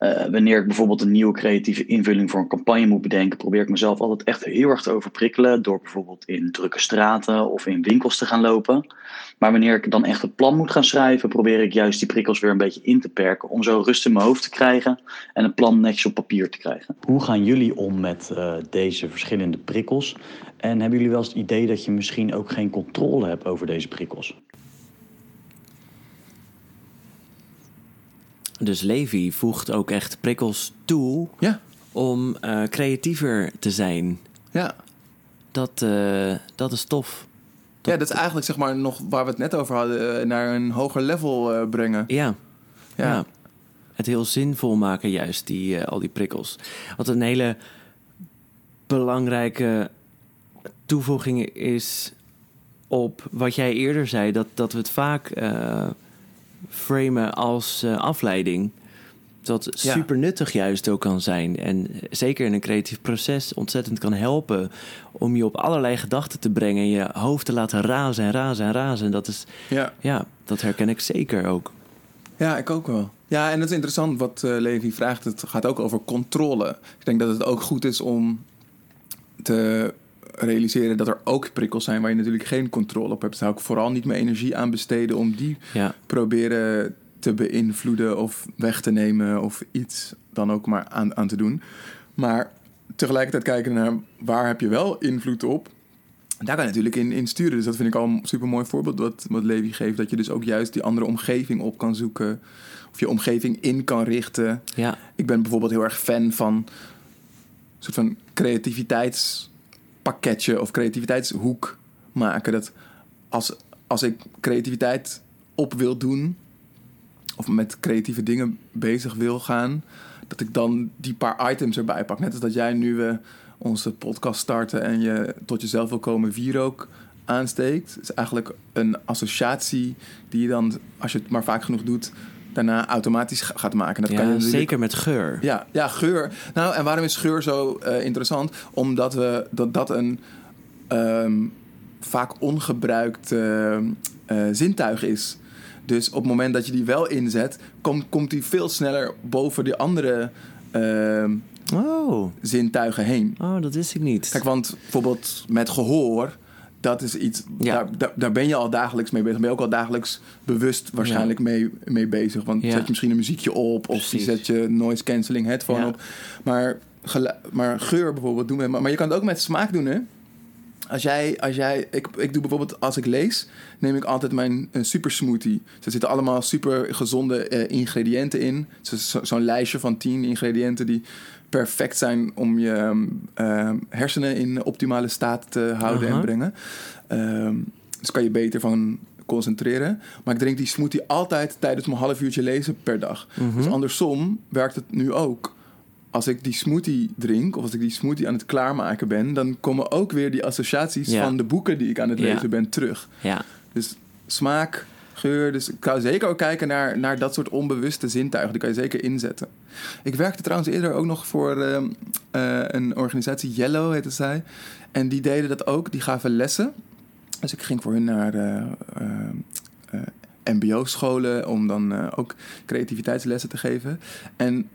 Eh, wanneer ik bijvoorbeeld een nieuwe creatieve invulling voor een campagne moet bedenken, probeer ik mezelf altijd echt heel erg te overprikkelen door bijvoorbeeld in drukke straten of in winkels te gaan lopen. Maar wanneer ik dan echt het plan moet gaan schrijven, probeer ik juist die prikkels weer een beetje in te perken om zo rust in mijn hoofd te krijgen en het plan netjes op papier te krijgen. Hoe gaan jullie om met eh, deze verschillende prikkels? En hebben jullie wel eens het idee dat je misschien ook geen controle hebt over deze prikkels? Dus Levi voegt ook echt prikkels toe Ja, om eh, creatiever te zijn. ja. Dat, eh, dat is tof. ja, dat is eigenlijk zeg maar nog waar we het net over hadden, eh, naar een hoger level brengen. Ja. Ja. ja. Het heel zinvol maken, juist, die, al die prikkels. Wat een hele belangrijke toevoeging is op wat jij eerder zei, dat, dat we het vaak framen als eh, afleiding. Dat super nuttig juist ook kan zijn. En zeker in een creatief proces ontzettend kan helpen om je op allerlei gedachten te brengen. En je hoofd te laten razen en razen en razen. En dat is, Ja. ja, dat herken ik zeker ook. ja, ik ook wel. Ja, en dat is interessant wat eh, Levi vraagt. Het gaat ook over controle. Ik denk dat het ook goed is om te realiseren dat er ook prikkels zijn waar je natuurlijk geen controle op hebt. Daar zou ik vooral niet mijn energie aan besteden om die Ja, proberen te beïnvloeden of weg te nemen of iets dan ook maar aan, aan te doen. Maar tegelijkertijd kijken naar waar heb je wel invloed op. Daar kan je natuurlijk in, in sturen. Dus dat vind ik al een super mooi voorbeeld wat, wat Levi geeft. Dat je dus ook juist die andere omgeving op kan zoeken. Of je omgeving in kan richten. ja, Ik ben bijvoorbeeld heel erg fan van een soort van creativiteitspakketje of creativiteitshoek maken. Dat als, als ik creativiteit op wil doen of met creatieve dingen bezig wil gaan, dat ik dan die paar items erbij pak. Net als dat jij nu we onze podcast starten en je tot jezelf wil komen wierook aansteekt. Is eigenlijk een associatie die je dan, als je het maar vaak genoeg doet, daarna automatisch ga- gaat maken. Dat kan je ja natuurlijk zeker met geur. ja, ja, geur. Nou, en waarom is geur zo eh, interessant? Omdat we, dat, dat een ehm, vaak ongebruikt eh, eh, zintuig is. Dus op het moment dat je die wel inzet, komt komt die veel sneller boven de andere ehm, Oh, zintuigen heen. oh, dat wist ik niet. Kijk, want bijvoorbeeld met gehoor, dat is iets, Ja. daar, daar, daar ben je al dagelijks mee bezig. Ben je ook al dagelijks bewust waarschijnlijk mee, mee bezig. Want Ja. zet je misschien een muziekje op of Precies. zet je noise cancelling headphone op. Maar, maar geur bijvoorbeeld doen we. Maar, maar je kan het ook met smaak doen, hè? Als jij, als jij ik, ik doe bijvoorbeeld als ik lees, neem ik altijd mijn super smoothie. Er zitten allemaal super gezonde eh, ingrediënten in. Zo- Zo'n lijstje van 10 ingrediënten die perfect zijn om je ehm, ehm, hersenen in optimale staat te houden en brengen. Ehm, dus kan je beter van concentreren. Maar ik drink die smoothie altijd tijdens mijn half uurtje lezen per dag. Mhm. Dus andersom werkt het nu ook. Als ik die smoothie drink, of als ik die smoothie aan het klaarmaken ben, dan komen ook weer die associaties Ja. van de boeken die ik aan het Ja. lezen ben terug. Ja, Dus smaak, geur. Dus ik zou zeker ook kijken naar, naar dat soort onbewuste zintuigen. Die kan je zeker inzetten. Ik werkte trouwens eerder ook nog voor ehm, eh, een organisatie, Yellow heette zij. En die deden dat ook. Die gaven lessen. Dus ik ging voor hun naar eh, eh, MBO-scholen om dan ook creativiteitslessen te geven. En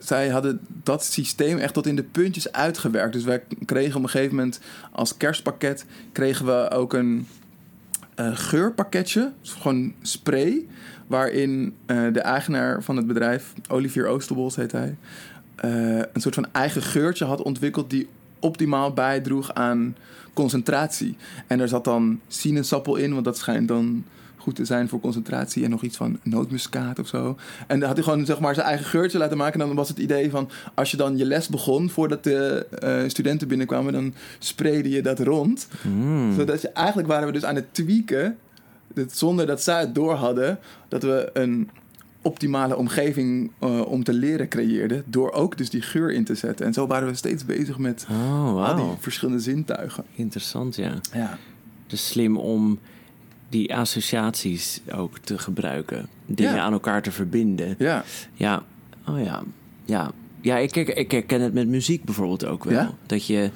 zij hadden dat systeem echt tot in de puntjes uitgewerkt. Dus wij kregen op een gegeven moment als kerstpakket kregen we ook een eh, geurpakketje, gewoon spray, waarin eh, de eigenaar van het bedrijf, Olivier Oosterbols heet hij, eh, een soort van eigen geurtje had ontwikkeld die optimaal bijdroeg aan concentratie. En er zat dan sinaasappel in, want dat schijnt dan goed te zijn voor concentratie en nog iets van nootmuskaat of zo. En dan had hij gewoon zeg maar zijn eigen geurtje laten maken. En dan was het idee van als je dan je les begon voordat de eh, studenten binnenkwamen, dan sprayde je dat rond. Mm. Zodat je eigenlijk waren we dus aan het tweaken, dat zonder dat zij het door hadden, dat we een optimale omgeving eh, om te leren creëerden. Door ook dus die geur in te zetten. En zo waren we steeds bezig met Oh, al die verschillende zintuigen. Interessant, ja. Ja. Dus slim om die associaties ook te gebruiken. Dingen Ja. aan elkaar te verbinden. Ja. Ja, oh ja. Ja, ja ik, ik, ik herken het met muziek bijvoorbeeld ook wel. Ja? Dat, je,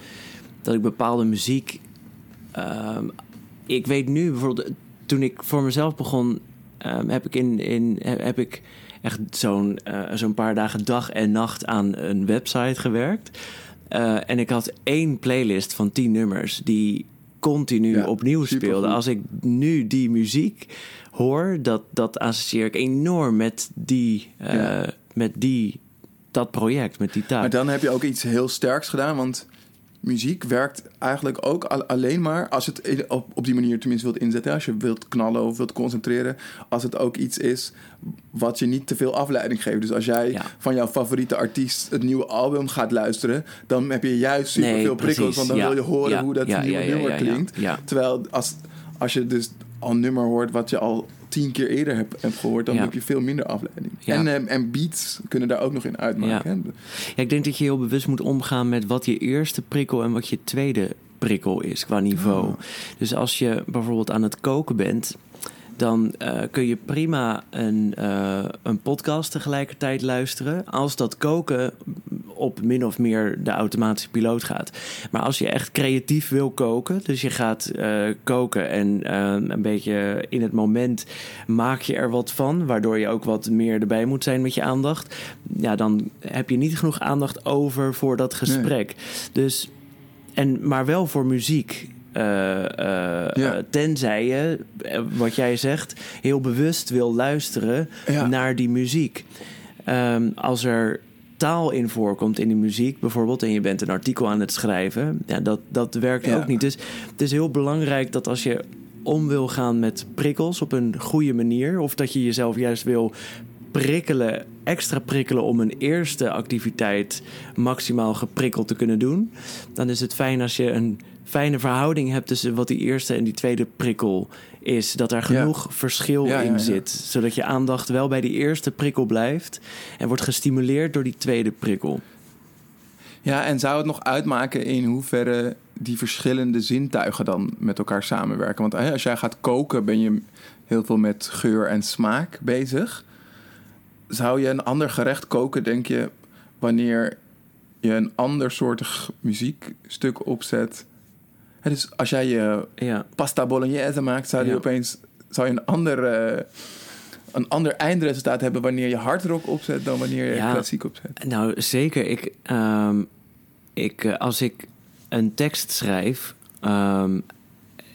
dat ik bepaalde muziek... ehm, ik weet nu bijvoorbeeld... Toen ik voor mezelf begon... ehm, heb ik in, in heb ik echt zo'n eh, zo'n paar dagen dag en nacht aan een website gewerkt. Eh, en ik had één playlist van tien nummers die continu Ja, opnieuw speelde. Als ik nu die muziek hoor, dat, dat associeer ik enorm met die, eh, Ja. met die, dat project, met die taak. Maar dan heb je ook iets heel sterks gedaan, want muziek werkt eigenlijk ook al- alleen maar als het op, op die manier tenminste wilt inzetten. Als je wilt knallen of wilt concentreren. Als het ook iets is wat je niet te veel afleiding geeft. Dus als jij Ja. van jouw favoriete artiest het nieuwe album gaat luisteren, dan heb je juist super Nee, veel prikkels. Want dan Ja. wil je horen Ja. hoe dat nieuwe nummer klinkt. Terwijl als, als je dus al nummer hoort wat je al tien keer eerder hebt, hebt gehoord, dan Ja. heb je veel minder afleiding. Ja. En, ehm, en beats kunnen daar ook nog in uitmaken. Ja, ik denk dat je heel bewust moet omgaan met wat je eerste prikkel en wat je tweede prikkel is qua niveau. Oh. Dus als je bijvoorbeeld aan het koken bent, dan eh, kun je prima een, eh, een podcast tegelijkertijd luisteren. Als dat koken op min of meer de automatische piloot gaat. Maar als je echt creatief wil koken, dus je gaat eh, koken en eh, een beetje in het moment maak je er wat van, waardoor je ook wat meer erbij moet zijn met je aandacht. Ja, dan heb je niet genoeg aandacht over voor dat gesprek. Dus, en, maar wel voor muziek. Eh, Ja. tenzij je, wat jij zegt, heel bewust wil luisteren Ja. naar die muziek. Ehm, als er taal in voorkomt in die muziek bijvoorbeeld... en je bent een artikel aan het schrijven, ja, dat, dat werkt Ja. ook niet. Dus het is heel belangrijk dat als je om wil gaan met prikkels op een goede manier... of dat je jezelf juist wil prikkelen, extra prikkelen om een eerste activiteit maximaal geprikkeld te kunnen doen, dan is het fijn als je een fijne verhouding hebt tussen wat die eerste en die tweede prikkel is. Dat er Ja. genoeg verschil Ja, in ja. zit, zodat je aandacht wel bij die eerste prikkel blijft en wordt gestimuleerd door die tweede prikkel. Ja, en zou het nog uitmaken in hoeverre die verschillende zintuigen dan met elkaar samenwerken? Want als jij gaat koken, ben je heel veel met geur en smaak bezig. Zou je een ander gerecht koken, denk je, wanneer je een ander soortig muziekstuk opzet? Dus als jij je Ja, pasta bolognese maakt, zou je Ja. opeens zou je een ander, eh, een ander eindresultaat hebben wanneer je hardrock opzet dan wanneer je Ja. klassiek opzet. Nou, zeker. Ik, ehm, ik, eh, als ik een tekst schrijf. ehm,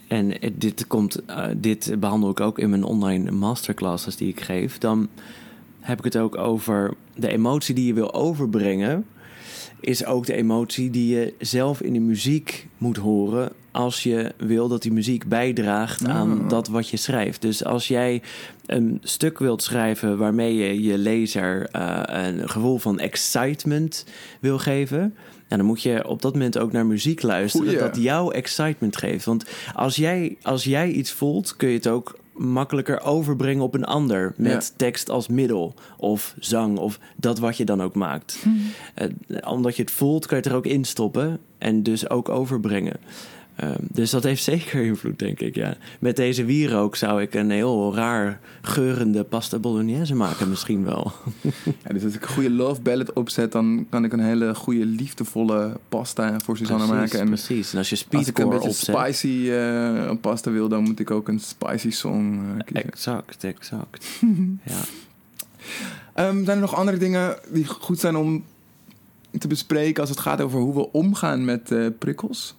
en dit, komt, eh, dit behandel ik ook in mijn online masterclasses die ik geef. Dan heb ik het ook over de emotie die je wil overbrengen. Is ook de emotie die je zelf in de muziek moet horen. Als je wil dat die muziek bijdraagt aan dat wat je schrijft. Dus als jij een stuk wilt schrijven waarmee je je lezer eh, een gevoel van excitement wil geven. Dan moet je op dat moment ook naar muziek luisteren Goeie. dat jou excitement geeft. Want als jij, als jij iets voelt, kun je het ook makkelijker overbrengen op een ander. Met Ja. tekst als middel of zang of dat wat je dan ook maakt. Eh, omdat je het voelt, kan je het er ook in stoppen en dus ook overbrengen. Ehm, dus dat heeft zeker invloed, denk ik, ja. Met deze wierook zou ik een heel raar geurende pasta bolognese maken misschien wel. Ja, dus als ik een goede love ballad opzet, dan kan ik een hele goede liefdevolle pasta voor Susanne precies, maken. En precies. En als je als ik een speedcore beetje opzet... spicy eh, pasta wil, dan moet ik ook een spicy song eh, kiezen. Exact, exact. ja. Ehm, zijn er nog andere dingen die goed zijn om te bespreken als het gaat over hoe we omgaan met eh, prikkels?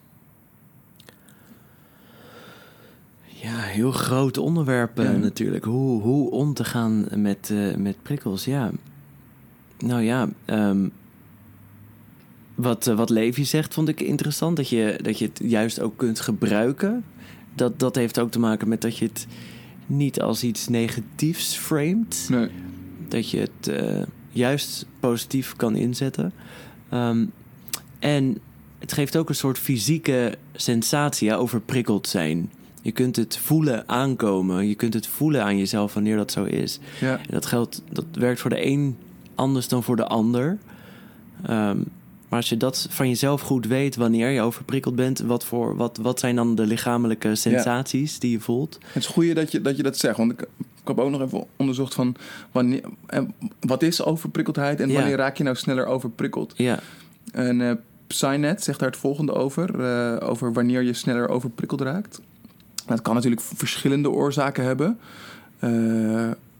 Ja, heel groot onderwerp Ja. natuurlijk. Hoe, hoe om te gaan met, eh, met prikkels, ja. Nou ja, ehm, wat, eh, wat Levi zegt vond ik interessant. Dat je, dat je het juist ook kunt gebruiken. Dat, dat heeft ook te maken met dat je het niet als iets negatiefs framed. Nee. Dat je het eh, juist positief kan inzetten. Ehm, en het geeft ook een soort fysieke sensatie, ja, overprikkeld zijn. Je kunt het voelen aankomen. Je kunt het voelen aan jezelf wanneer dat zo is. Ja. En dat geldt, dat werkt voor de een anders dan voor de ander. Ehm, maar als je dat van jezelf goed weet, wanneer je overprikkeld bent, wat, voor, wat, wat zijn dan de lichamelijke sensaties die je voelt? Het is goed dat je, dat je dat zegt. Want ik, ik heb ook nog even onderzocht van wanneer, wat is overprikkeldheid en Ja. wanneer raak je nou sneller overprikkeld. Ja, En eh Psynet zegt daar het volgende over, eh, over wanneer je sneller overprikkeld raakt. Dat kan natuurlijk verschillende oorzaken hebben. Eh,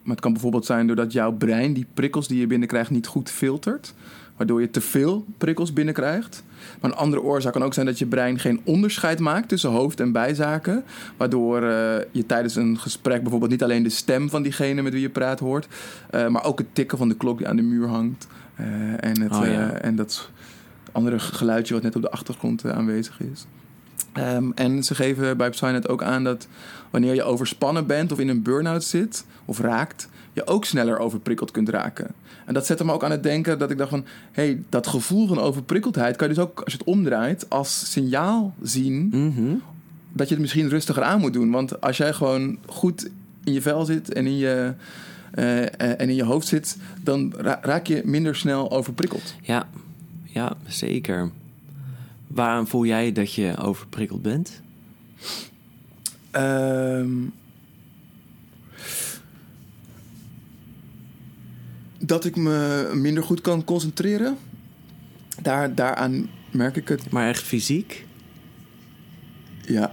maar het kan bijvoorbeeld zijn doordat jouw brein die prikkels die je binnenkrijgt niet goed filtert. Waardoor je te veel prikkels binnenkrijgt. Maar een andere oorzaak kan ook zijn dat je brein geen onderscheid maakt tussen hoofd- en bijzaken. Waardoor eh, je tijdens een gesprek bijvoorbeeld niet alleen de stem van diegene met wie je praat hoort. eh, maar ook het tikken van de klok die aan de muur hangt. En, het, Oh, ja. en dat andere geluidje wat net op de achtergrond aanwezig is. Ehm, en ze geven bij Psynet ook aan dat wanneer je overspannen bent of in een burn-out zit of raakt, je ook sneller overprikkeld kunt raken. En dat zette me ook aan het denken dat ik dacht van, hé, hey, dat gevoel van overprikkeldheid kan je dus ook, als je het omdraait, als signaal zien mhm. dat je het misschien rustiger aan moet doen. Want als jij gewoon goed in je vel zit en in je, eh, eh, en in je hoofd zit, dan ra- raak je minder snel overprikkeld. ja, ja, zeker. Waaraan voel jij dat je overprikkeld bent? Ehm, dat ik me minder goed kan concentreren. Daar, daaraan merk ik het. Maar echt fysiek? Ja.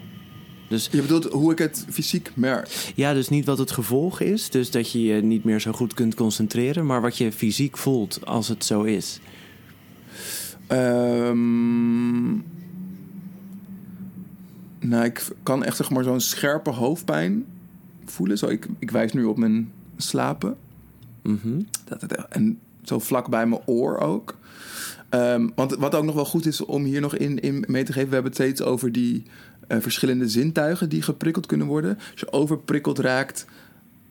Dus Je bedoelt hoe ik het fysiek merk. ja, dus niet wat het gevolg is, dus dat je je niet meer zo goed kunt concentreren, maar wat je fysiek voelt als het zo is. Ehm, nou, ik kan echt zeg maar zo'n scherpe hoofdpijn voelen. Zo, ik, ik wijs nu op mijn slapen. Mhm. Dat het, en zo vlak bij mijn oor ook. Ehm, want wat ook nog wel goed is om hier nog in, in mee te geven... we hebben het steeds over die eh, verschillende zintuigen die geprikkeld kunnen worden. Als je overprikkeld raakt,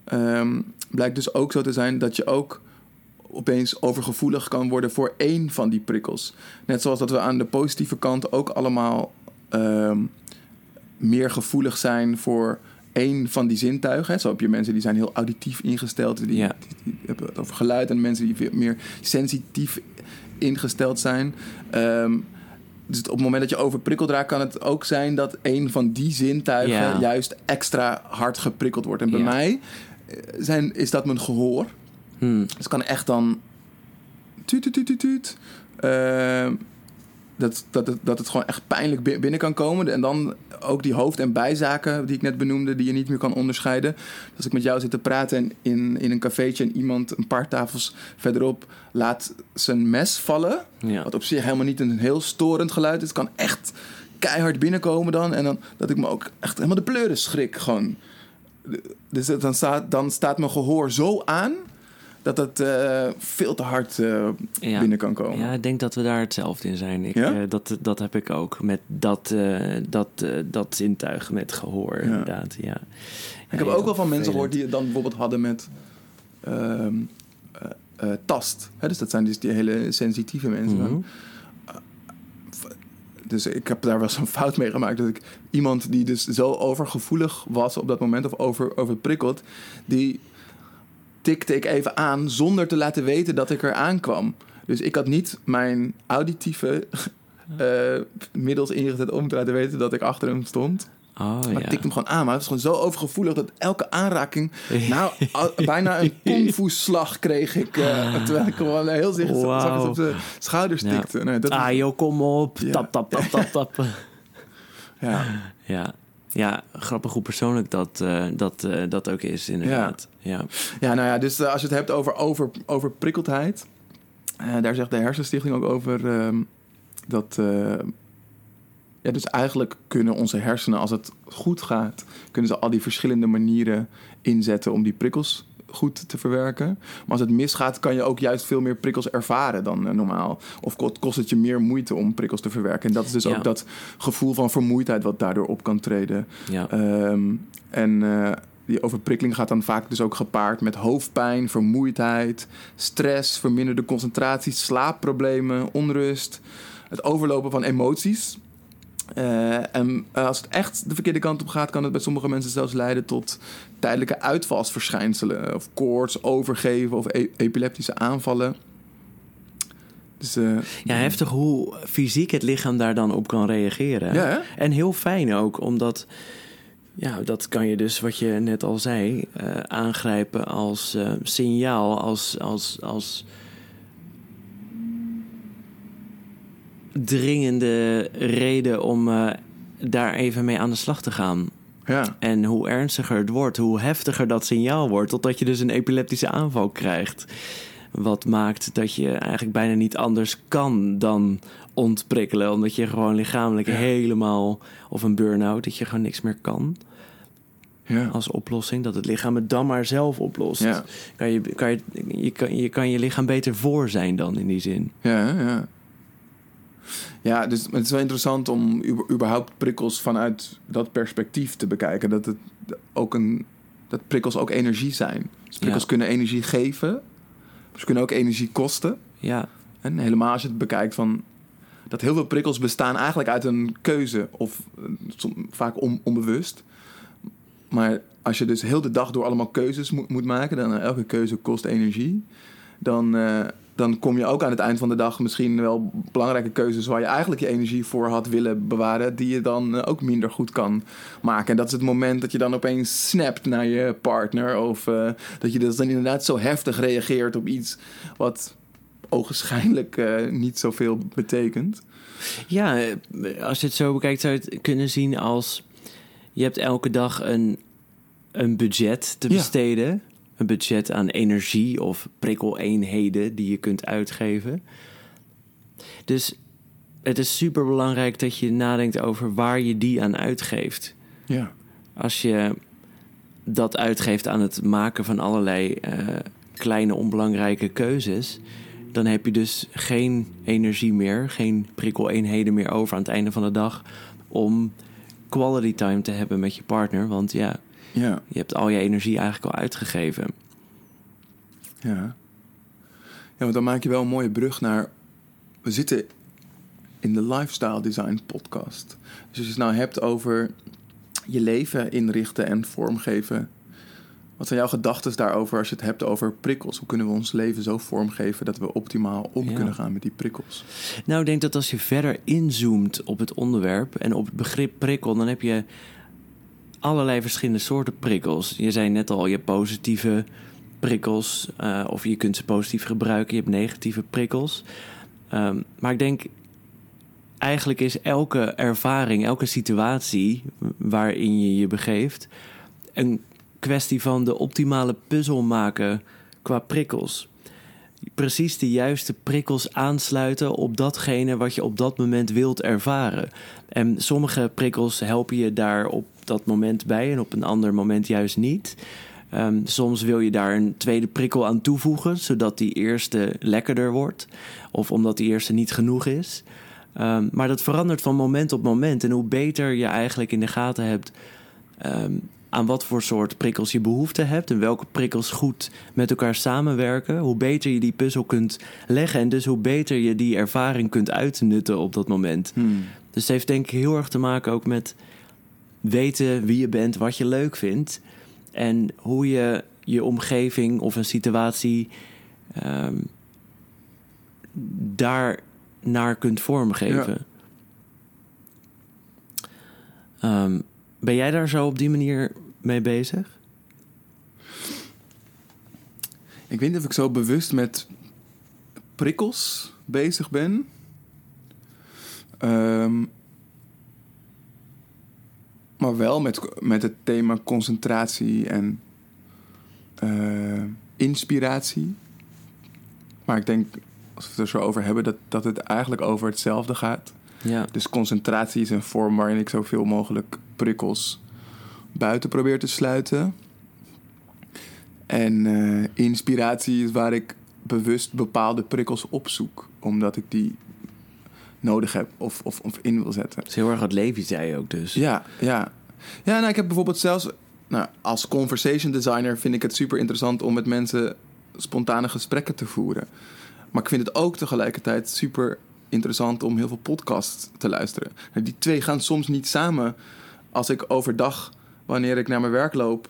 ehm, blijkt dus ook zo te zijn... dat je ook opeens overgevoelig kan worden voor één van die prikkels. Net zoals dat we aan de positieve kant ook allemaal... ehm, meer gevoelig zijn voor één van die zintuigen. Zo heb je mensen die zijn heel auditief ingesteld. Die, Ja. die, hebben het over geluid. En mensen die veel meer sensitief ingesteld zijn. Ehm, dus op het moment dat je overprikkeld raakt... kan het ook zijn dat één van die zintuigen... Ja. juist extra hard geprikkeld wordt. En bij Ja. mij eh, zijn, is dat mijn gehoor. Hm. Dus het kan echt dan... Tuut, tuut, tuut, tuut. Ehm, dat, dat, het, dat het gewoon echt pijnlijk bi- binnen kan komen. En dan ook die hoofd- en bijzaken die ik net benoemde... die je niet meer kan onderscheiden. Als ik met jou zit te praten en in, in een cafeetje... en iemand een paar tafels verderop laat zijn mes vallen... Ja. wat op zich helemaal niet een heel storend geluid is... het kan echt keihard binnenkomen dan. En dan dat ik me ook echt helemaal de pleuren schrik gewoon. Dus dan staat, dan staat mijn gehoor zo aan... dat het eh, veel te hard eh, Ja. binnen kan komen. Ja, ik denk dat we daar hetzelfde in zijn. Ik, Ja? eh, dat, dat heb ik ook met dat, dat, dat zintuig met gehoor, Ja. inderdaad. Ja. Ik heb ook wel van mensen gehoord die het dan bijvoorbeeld hadden met ehm, eh, eh, tast. Hè, dus dat zijn dus die hele sensitieve mensen. Mhm. Dus ik heb daar wel zo'n fout mee gemaakt. Dat ik iemand die dus zo overgevoelig was op dat moment of over, overprikkeld, die tikte ik even aan zonder te laten weten dat ik er aankwam. Dus ik had niet mijn auditieve eh, middels ingezet om te laten weten dat ik achter hem stond. Oh, Maar ja. ik tikte hem gewoon aan. Maar het was gewoon zo overgevoelig dat elke aanraking... Nou, al- bijna een kung fu slag kreeg ik. eh, terwijl ik gewoon heel zicht zag op zijn schouders Ja. tikte. Nee, dat was- Ah joh, kom op. Ja. Tap, tap, tap, tap, tap. ja. ja. ja, grappig hoe persoonlijk dat, eh, dat, eh, dat ook is inderdaad. Ja. ja, nou ja, dus eh, als je het hebt over, over, over prikkeldheid... eh, daar zegt de Hersenstichting ook over ehm, dat... eh, ja, dus eigenlijk kunnen onze hersenen, als het goed gaat... kunnen ze al die verschillende manieren inzetten om die prikkels goed te verwerken. Maar als het misgaat, kan je ook juist veel meer prikkels ervaren dan normaal. Of ko- kost het je meer moeite om prikkels te verwerken. En dat is dus Ja. ook dat gevoel van vermoeidheid wat daardoor op kan treden. Ja. Ehm, en die overprikkeling gaat dan vaak dus ook gepaard met hoofdpijn, vermoeidheid, stress, verminderde concentratie, slaapproblemen, onrust, het overlopen van emoties. Eh, en als het echt de verkeerde kant op gaat, kan het bij sommige mensen zelfs leiden tot tijdelijke uitvalsverschijnselen. Of koorts, overgeven of e- epileptische aanvallen. Dus, eh, ja, heftig hoe fysiek het lichaam daar dan op kan reageren. Ja? En heel fijn ook, omdat... Ja, dat kan je dus, wat je net al zei, eh, aangrijpen als eh, signaal, als, als, als dringende reden om eh, daar even mee aan de slag te gaan. ja. En hoe ernstiger het wordt, hoe heftiger dat signaal wordt, totdat je dus een epileptische aanval krijgt. Wat maakt dat je eigenlijk bijna niet anders kan dan ontprikkelen, omdat je gewoon lichamelijk Ja. helemaal, of een burn-out, dat je gewoon niks meer kan ja. als oplossing. Dat het lichaam het dan maar zelf oplost. Ja. Kan je, kan je, je, kan, je kan je lichaam beter voor zijn dan in die zin. Ja, ja. Ja, dus het is wel interessant om überhaupt prikkels vanuit dat perspectief te bekijken. Dat, het ook een, dat prikkels ook energie zijn. Dus prikkels Ja. kunnen energie geven. Ze kunnen ook energie kosten. Ja, En helemaal als je het bekijkt van... dat heel veel prikkels bestaan eigenlijk uit een keuze. Of eh, vaak on- onbewust. Maar als je dus heel de dag door allemaal keuzes moet, moet maken... dan eh, elke keuze kost energie. Dan, eh, dan kom je ook aan het eind van de dag misschien wel belangrijke keuzes... waar je eigenlijk je energie voor had willen bewaren... die je dan ook minder goed kan maken. En dat is het moment dat je dan opeens snapt naar je partner... of dat je dus dan inderdaad zo heftig reageert op iets... wat ogenschijnlijk eh, niet zoveel betekent. Ja, als je het zo bekijkt zou je het kunnen zien als... je hebt elke dag een, een budget te Ja. besteden. Een budget aan energie of prikkeleenheden die je kunt uitgeven. Dus het is super belangrijk dat je nadenkt over waar je die aan uitgeeft. Ja, Als je dat uitgeeft aan het maken van allerlei eh, kleine onbelangrijke keuzes, dan heb je dus geen energie meer, geen prikkeleenheden meer over aan het einde van de dag om quality time te hebben met je partner. Want ja, ja, je hebt al je energie eigenlijk al uitgegeven. ja. Ja, want dan maak je wel een mooie brug naar... We zitten in de Lifestyle Design podcast. Dus als je het nou hebt over je leven inrichten en vormgeven... Wat zijn jouw gedachten daarover als je het hebt over prikkels? Hoe kunnen we ons leven zo vormgeven dat we optimaal om Ja. kunnen gaan met die prikkels? Nou, ik denk dat als je verder inzoomt op het onderwerp en op het begrip prikkel, dan heb je allerlei verschillende soorten prikkels. Je zei net al, je hebt positieve prikkels, eh, of je kunt ze positief gebruiken, je hebt negatieve prikkels. Ehm, maar ik denk, eigenlijk is elke ervaring, elke situatie waarin je je begeeft, een kwestie van de optimale puzzel maken qua prikkels precies de juiste prikkels aansluiten op datgene wat je op dat moment wilt ervaren. En sommige prikkels helpen je daar op dat moment bij en op een ander moment juist niet. Ehm, soms wil je daar een tweede prikkel aan toevoegen, zodat die eerste lekkerder wordt. Of omdat die eerste niet genoeg is. Ehm, maar dat verandert van moment op moment. En hoe beter je eigenlijk in de gaten hebt ehm, aan wat voor soort prikkels je behoefte hebt en welke prikkels goed met elkaar samenwerken, hoe beter je die puzzel kunt leggen en dus hoe beter je die ervaring kunt uitnutten op dat moment. Hmm. Dus het heeft denk ik heel erg te maken ook met weten wie je bent, wat je leuk vindt en hoe je je omgeving of een situatie ehm, daar naar kunt vormgeven. Ehm, ben jij daar zo op die manier mee bezig? Ik weet niet of ik zo bewust met prikkels bezig ben. Ehm, maar wel met, met het thema concentratie en eh, inspiratie. Maar ik denk, als we het er zo over hebben, dat, dat het eigenlijk over hetzelfde gaat. Ja. Dus concentratie is een vorm waarin ik zoveel mogelijk prikkels buiten probeer te sluiten. En eh, inspiratie is waar ik bewust bepaalde prikkels opzoek, omdat ik die nodig heb of, of, of in wil zetten. Dat is heel erg wat Levi zei ook dus. Ja, ja. Ja, nou, ik heb bijvoorbeeld zelfs... Nou, als conversation designer vind ik het super interessant om met mensen spontane gesprekken te voeren. Maar ik vind het ook tegelijkertijd super interessant om heel veel podcasts te luisteren. Nou, Die twee gaan soms niet samen. Als ik overdag, wanneer ik naar mijn werk loop,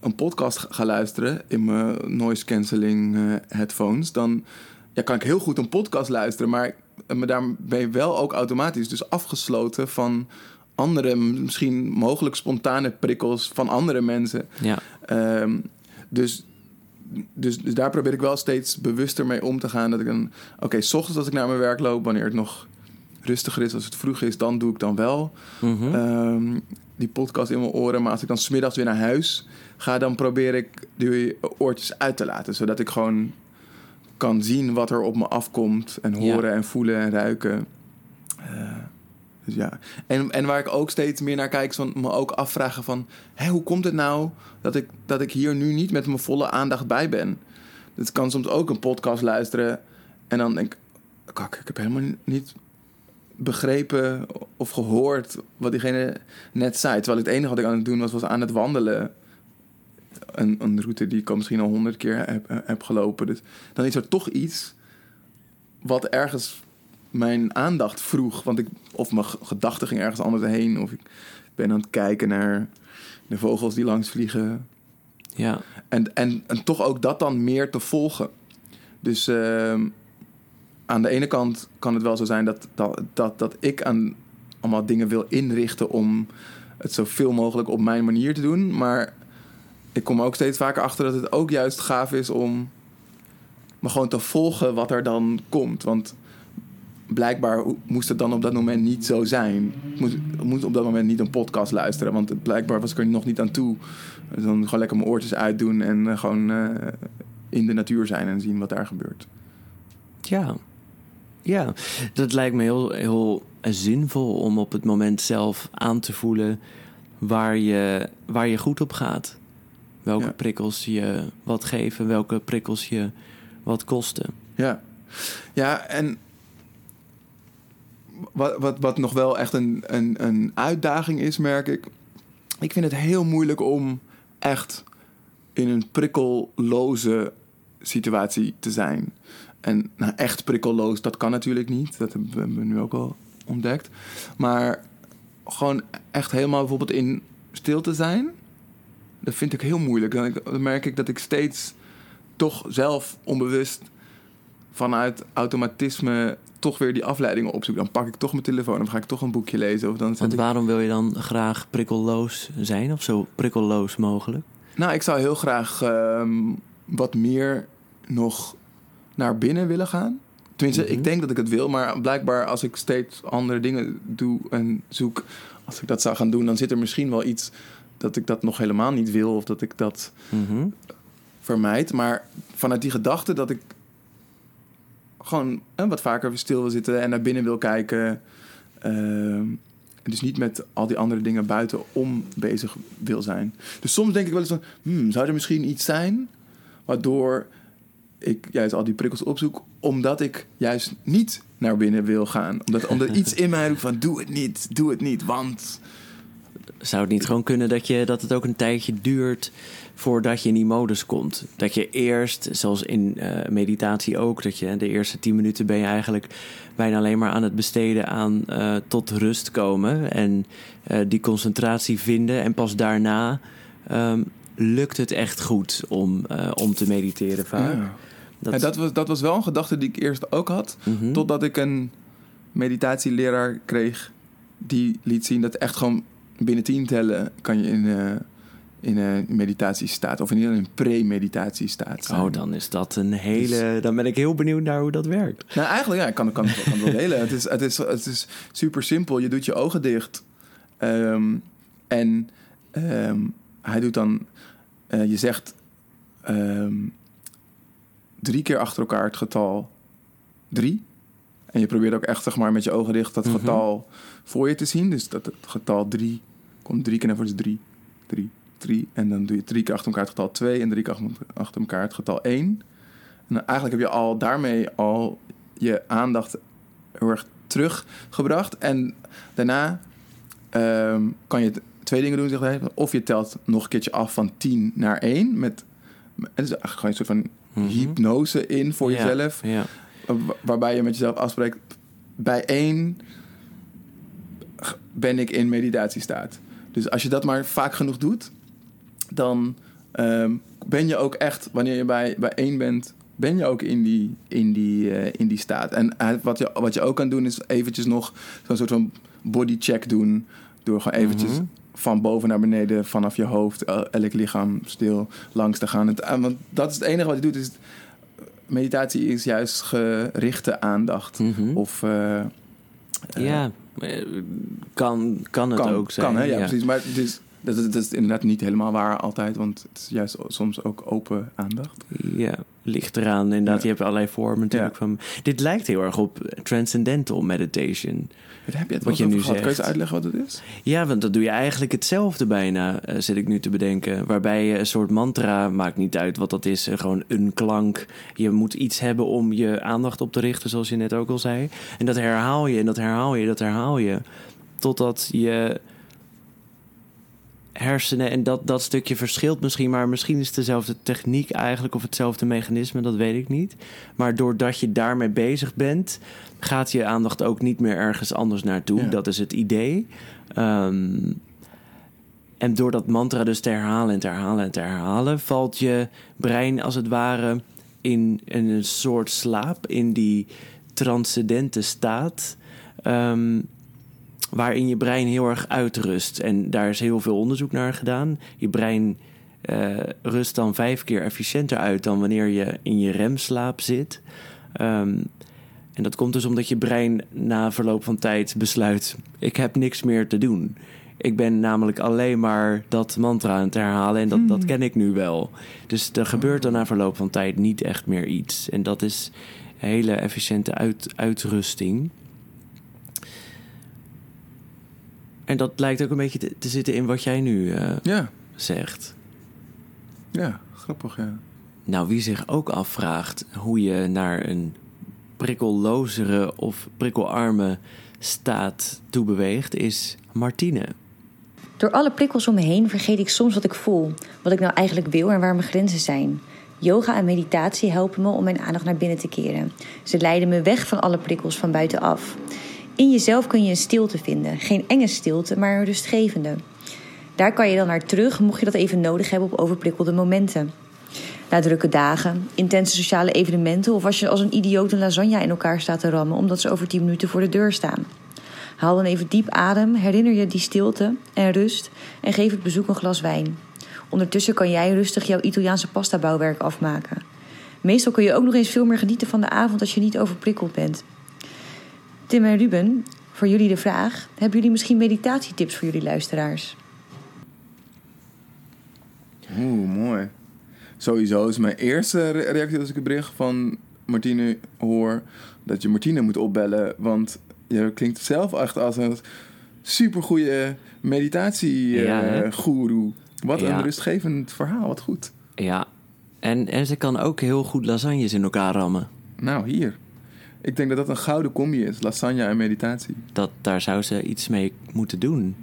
een podcast ga- luisteren in mijn noise cancelling eh, headphones, dan ja, kan ik heel goed een podcast luisteren, maar daar ben je wel ook automatisch dus afgesloten van andere, misschien mogelijk spontane prikkels van andere mensen. Ja. Ehm, dus, dus, dus daar probeer ik wel steeds bewuster mee om te gaan. Dat ik dan, oké, s ochtends als ik naar mijn werk loop, wanneer het nog rustiger is, als het vroeg is, dan doe ik dan wel Mhm. ehm, die podcast in mijn oren. Maar als ik dan smiddags weer naar huis ga, dan probeer ik die oortjes uit te laten. Zodat ik gewoon kan zien wat er op me afkomt. En Ja. horen en voelen en ruiken. Eh, dus ja. En, en waar ik ook steeds meer naar kijk, is van me ook afvragen van... Hé, hoe komt het nou dat ik, dat ik hier nu niet met mijn volle aandacht bij ben? Het kan soms ook een podcast luisteren en dan denk ik... Kak, ik heb helemaal niet begrepen of gehoord wat diegene net zei. Terwijl het enige wat ik aan het doen was, was aan het wandelen. Een, een route die ik al misschien al honderd keer heb, heb gelopen. Dus dan is er toch iets wat ergens mijn aandacht vroeg. Want ik, of mijn gedachten gingen ergens anders heen. Of ik ben aan het kijken naar de vogels die langs vliegen. ja. En, en, en toch ook dat dan meer te volgen. Dus ehm, aan de ene kant kan het wel zo zijn dat, dat, dat, dat ik aan allemaal dingen wil inrichten om het zoveel mogelijk op mijn manier te doen. Maar ik kom ook steeds vaker achter dat het ook juist gaaf is om me gewoon te volgen wat er dan komt. Want blijkbaar moest het dan op dat moment niet zo zijn. Ik moest, op dat moment niet een podcast luisteren. Want blijkbaar was ik er nog niet aan toe. Dus dan gewoon lekker mijn oortjes uitdoen en eh, gewoon eh, in de natuur zijn en zien wat daar gebeurt. Ja. Ja, dat lijkt me heel, heel zinvol om op het moment zelf aan te voelen waar je, waar je goed op gaat. Welke Ja. prikkels je wat geven, welke prikkels je wat kosten. Ja, ja en wat, wat, wat nog wel echt een, een, een uitdaging is, merk ik. Ik vind het heel moeilijk om echt in een prikkelloze situatie te zijn. En nou, echt prikkelloos, dat kan natuurlijk niet. Dat hebben we nu ook al ontdekt. Maar gewoon echt helemaal bijvoorbeeld in stilte zijn, dat vind ik heel moeilijk. Dan merk ik dat ik steeds toch zelf onbewust vanuit automatisme toch weer die afleidingen opzoek. Dan pak ik toch mijn telefoon of ga ik toch een boekje lezen. Of dan Want ik... waarom wil je dan graag prikkelloos zijn of zo prikkelloos mogelijk? Nou, ik zou heel graag ehm, wat meer nog naar binnen willen gaan. Tenminste, Mhm. ik denk dat ik het wil, maar blijkbaar als ik steeds andere dingen doe en zoek, als ik dat zou gaan doen, dan zit er misschien wel iets dat ik dat nog helemaal niet wil of dat ik dat Mhm. vermijd. Maar vanuit die gedachte dat ik gewoon eh, wat vaker stil wil zitten en naar binnen wil kijken. en dus niet met al die andere dingen buitenom bezig wil zijn. Dus soms denk ik wel eens van, hmm, zou er misschien iets zijn waardoor ik juist al die prikkels opzoek, omdat ik juist niet naar binnen wil gaan. Omdat, omdat iets in mij roept van, doe het niet, doe het niet, want... Zou het niet gewoon kunnen dat, je, dat het ook een tijdje duurt voordat je in die modus komt? Dat je eerst, zoals in eh, meditatie ook, dat je de eerste tien minuten ben je eigenlijk bijna alleen maar aan het besteden aan eh, tot rust komen en eh, die concentratie vinden. En pas daarna ehm, lukt het echt goed om, om te mediteren vaak. Ja. Dat, Ja, dat, was, dat was wel een gedachte die ik eerst ook had. Mhm. Totdat ik een meditatieleraar kreeg die liet zien dat echt gewoon binnen 10 tellen kan je in, eh, in een meditatiestaat, of in een pre-meditatiestaat zijn. Oh, dan is dat een hele. Dan ben ik heel benieuwd naar hoe dat werkt. Nou, eigenlijk, ja, ik kan, kan, kan het wel delen. Het is, het, is, het is super simpel. Je doet je ogen dicht. Ehm, en ehm, hij doet dan... eh, je zegt ehm, drie keer achter elkaar het getal drie. En je probeert ook echt, zeg maar, met je ogen dicht dat Mhm. getal voor je te zien. Dus dat het getal drie komt drie keer naar voren. Dus drie, drie, drie. En dan doe je drie keer achter elkaar het getal twee. En drie keer achter- elkaar het getal één. En dan eigenlijk heb je al daarmee al je aandacht heel erg teruggebracht. En daarna ehm, kan je twee dingen doen. Zeg hij. Of je telt nog een keertje af van 10 naar 1. Met, het is eigenlijk gewoon een soort van Mhm. hypnose in voor Ja, jezelf. Ja. Waarbij je met jezelf afspreekt. Bij 1 ben ik in meditatiestaat. Dus als je dat maar vaak genoeg doet, dan ehm, ben je ook echt, wanneer je bij, bij één bent, ben je ook in die, in die, eh, in die staat. En eh, wat, je, wat je ook kan doen, is eventjes nog zo'n soort van bodycheck doen. Door gewoon eventjes Mhm. van boven naar beneden, vanaf je hoofd, el- elk lichaam stil langs te gaan. Het, eh, want dat is het enige wat je doet. Is, meditatie is juist gerichte aandacht. Mhm. Of ja, kan, kan het kan, ook zijn. Kan, hè? Ja, precies. Maar het is, dat, is- dat is inderdaad niet helemaal waar altijd. Want het is juist soms ook open aandacht. Ja, ligt eraan. Inderdaad, Ja. je hebt allerlei vormen natuurlijk Ja. van... Dit lijkt heel erg op transcendental meditation. Daar heb je het Wat je nu gehad. Kan je zegt. uitleggen wat het is? Ja, want dat doe je eigenlijk hetzelfde bijna, eh, zit ik nu te bedenken. Waarbij je een soort mantra, maakt niet uit wat dat is, eh, gewoon een klank. Je moet iets hebben om je aandacht op te richten, zoals je net ook al zei. En dat herhaal je en dat herhaal je, dat herhaal je. Totdat je hersenen en dat, dat stukje verschilt misschien, maar misschien is het dezelfde techniek eigenlijk of hetzelfde mechanisme, dat weet ik niet. Maar doordat je daarmee bezig bent, gaat je aandacht ook niet meer ergens anders naartoe. Ja. Dat is het idee. Ehm, en door dat mantra dus te herhalen en te herhalen en te herhalen, valt je brein als het ware in, in een soort slaap, in die transcendente staat. ehm, waarin je brein heel erg uitrust. En daar is heel veel onderzoek naar gedaan. Je brein eh, rust dan vijf keer efficiënter uit dan wanneer je in je remslaap zit. Ehm, en dat komt dus omdat je brein na verloop van tijd besluit: ik heb niks meer te doen. Ik ben namelijk alleen maar dat mantra aan het herhalen en dat, dat ken ik nu wel. Dus er gebeurt dan na verloop van tijd niet echt meer iets. En dat is hele efficiënte uit, uitrusting. En dat lijkt ook een beetje te, te zitten in wat jij nu eh, Ja, zegt. ja, grappig, ja. Nou, wie zich ook afvraagt hoe je naar een prikkellozere of prikkelarme staat toe beweegt, is Martine. Door alle prikkels om me heen vergeet ik soms wat ik voel, wat ik nou eigenlijk wil en waar mijn grenzen zijn. Yoga en meditatie helpen me om mijn aandacht naar binnen te keren. Ze leiden me weg van alle prikkels van buitenaf. In jezelf kun je een stilte vinden. Geen enge stilte, maar een rustgevende. Daar kan je dan naar terug, mocht je dat even nodig hebben op overprikkelde momenten. Na drukke dagen, intense sociale evenementen of als je als een idioot een lasagne in elkaar staat te rammen omdat ze over 10 minuten voor de deur staan. Haal dan even diep adem, herinner je die stilte en rust en geef het bezoek een glas wijn. Ondertussen kan jij rustig jouw Italiaanse pasta-bouwwerk afmaken. Meestal kun je ook nog eens veel meer genieten van de avond als je niet overprikkeld bent. Tim en Ruben, voor jullie de vraag: hebben jullie misschien meditatietips voor jullie luisteraars? Oeh, mooi. Sowieso is mijn eerste re- reactie als ik het bericht van Martine hoor... dat je Martine moet opbellen. Want je klinkt zelf echt als een supergoeie Ja, meditatie-goeroe. Wat Ja. een rustgevend verhaal, wat goed. Ja, en, en ze kan ook heel goed lasagnes in elkaar rammen. Nou, hier. Ik denk dat dat een gouden combi is. Lasagne en meditatie. Dat, daar zou ze iets mee moeten doen.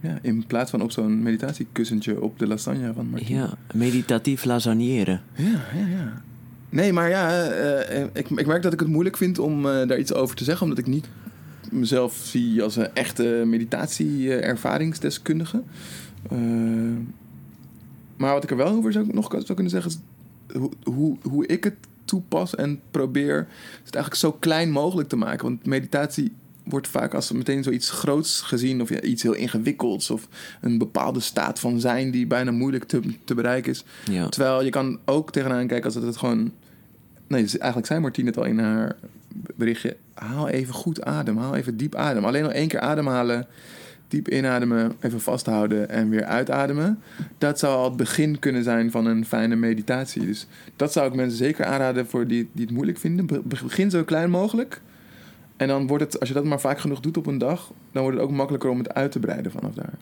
Ja, in plaats van op zo'n meditatiekussentje op de lasagne van. Ja, meditatief lasagneren. Ja, ja, ja. Nee, maar ja, eh, eh, ik, ik merk dat ik het moeilijk vind om eh, daar iets over te zeggen. Omdat ik niet mezelf zie als een echte meditatie-ervaringsdeskundige. Maar wat ik er wel over zou, nog zou kunnen zeggen is... Hoe, hoe, hoe ik het toepas en probeer... het eigenlijk zo klein mogelijk te maken. Want meditatie wordt vaak als meteen zoiets groots gezien. Of ja, iets heel ingewikkelds. Of een bepaalde staat van zijn die bijna moeilijk te, te bereiken is. Ja. Terwijl je kan ook tegenaan kijken als het het gewoon... Nee, dus eigenlijk zei Martine het al in haar berichtje. Haal even goed adem. Haal even diep adem. Alleen nog één keer ademhalen. Diep inademen. Even vasthouden. En weer uitademen. Dat zou al het begin kunnen zijn van een fijne meditatie. Dus dat zou ik mensen zeker aanraden voor die, die het moeilijk vinden. Be- Begin zo klein mogelijk. En dan wordt het, als je dat maar vaak genoeg doet op een dag... dan wordt het ook makkelijker om het uit te breiden vanaf daar.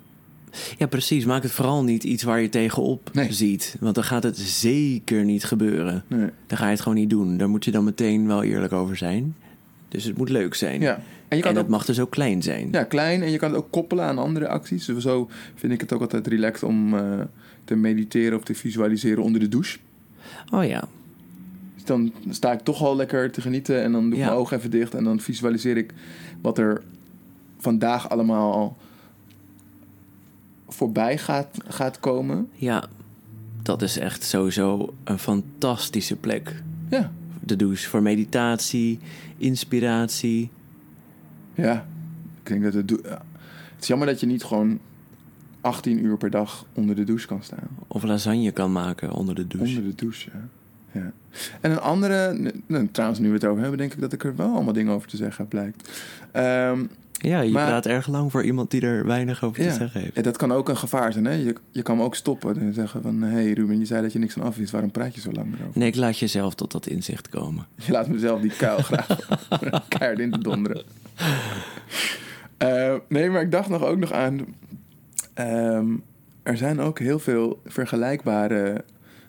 ja, precies. Maak het vooral niet iets waar je tegenop Nee. ziet. Want dan gaat het zeker niet gebeuren. Nee. Dan ga je het gewoon niet doen. Daar moet je dan meteen wel eerlijk over zijn. Dus het moet leuk zijn. Ja. En je kan en het het ook mag dus ook klein zijn. Ja, klein en je kan het ook koppelen aan andere acties. Dus zo vind ik het ook altijd relaxed om eh, te mediteren of te visualiseren onder de douche. Oh ja. Dus dan sta ik toch al lekker te genieten en dan doe ik Ja. mijn ogen even dicht en dan visualiseer ik wat er vandaag allemaal voorbij gaat, gaat komen. Ja. Dat is echt sowieso een fantastische plek. Ja, De douche voor meditatie, inspiratie. Ja. Ik denk dat het. ja. Het is jammer dat je niet gewoon 18 uur per dag onder de douche kan staan. Of lasagne kan maken onder de douche. Onder de douche, ja. ja. En een andere, nou, trouwens nu we het over hebben, denk ik dat ik er wel allemaal dingen over te zeggen heb, blijkt. Ehm, Ja, je Maar- praat erg lang voor iemand die er weinig over ja. te zeggen heeft. Ja, dat kan ook een gevaar zijn, hè? Je, je kan me ook stoppen en zeggen van, hé hey Ruben, je zei dat je niks aan af wist, waarom praat je zo lang erover? Nee, ik laat jezelf tot dat inzicht komen. Je laat mezelf die kuil graag keihard in te donderen. Eh, nee, maar ik dacht nog ook nog aan, ehm, er zijn ook heel veel vergelijkbare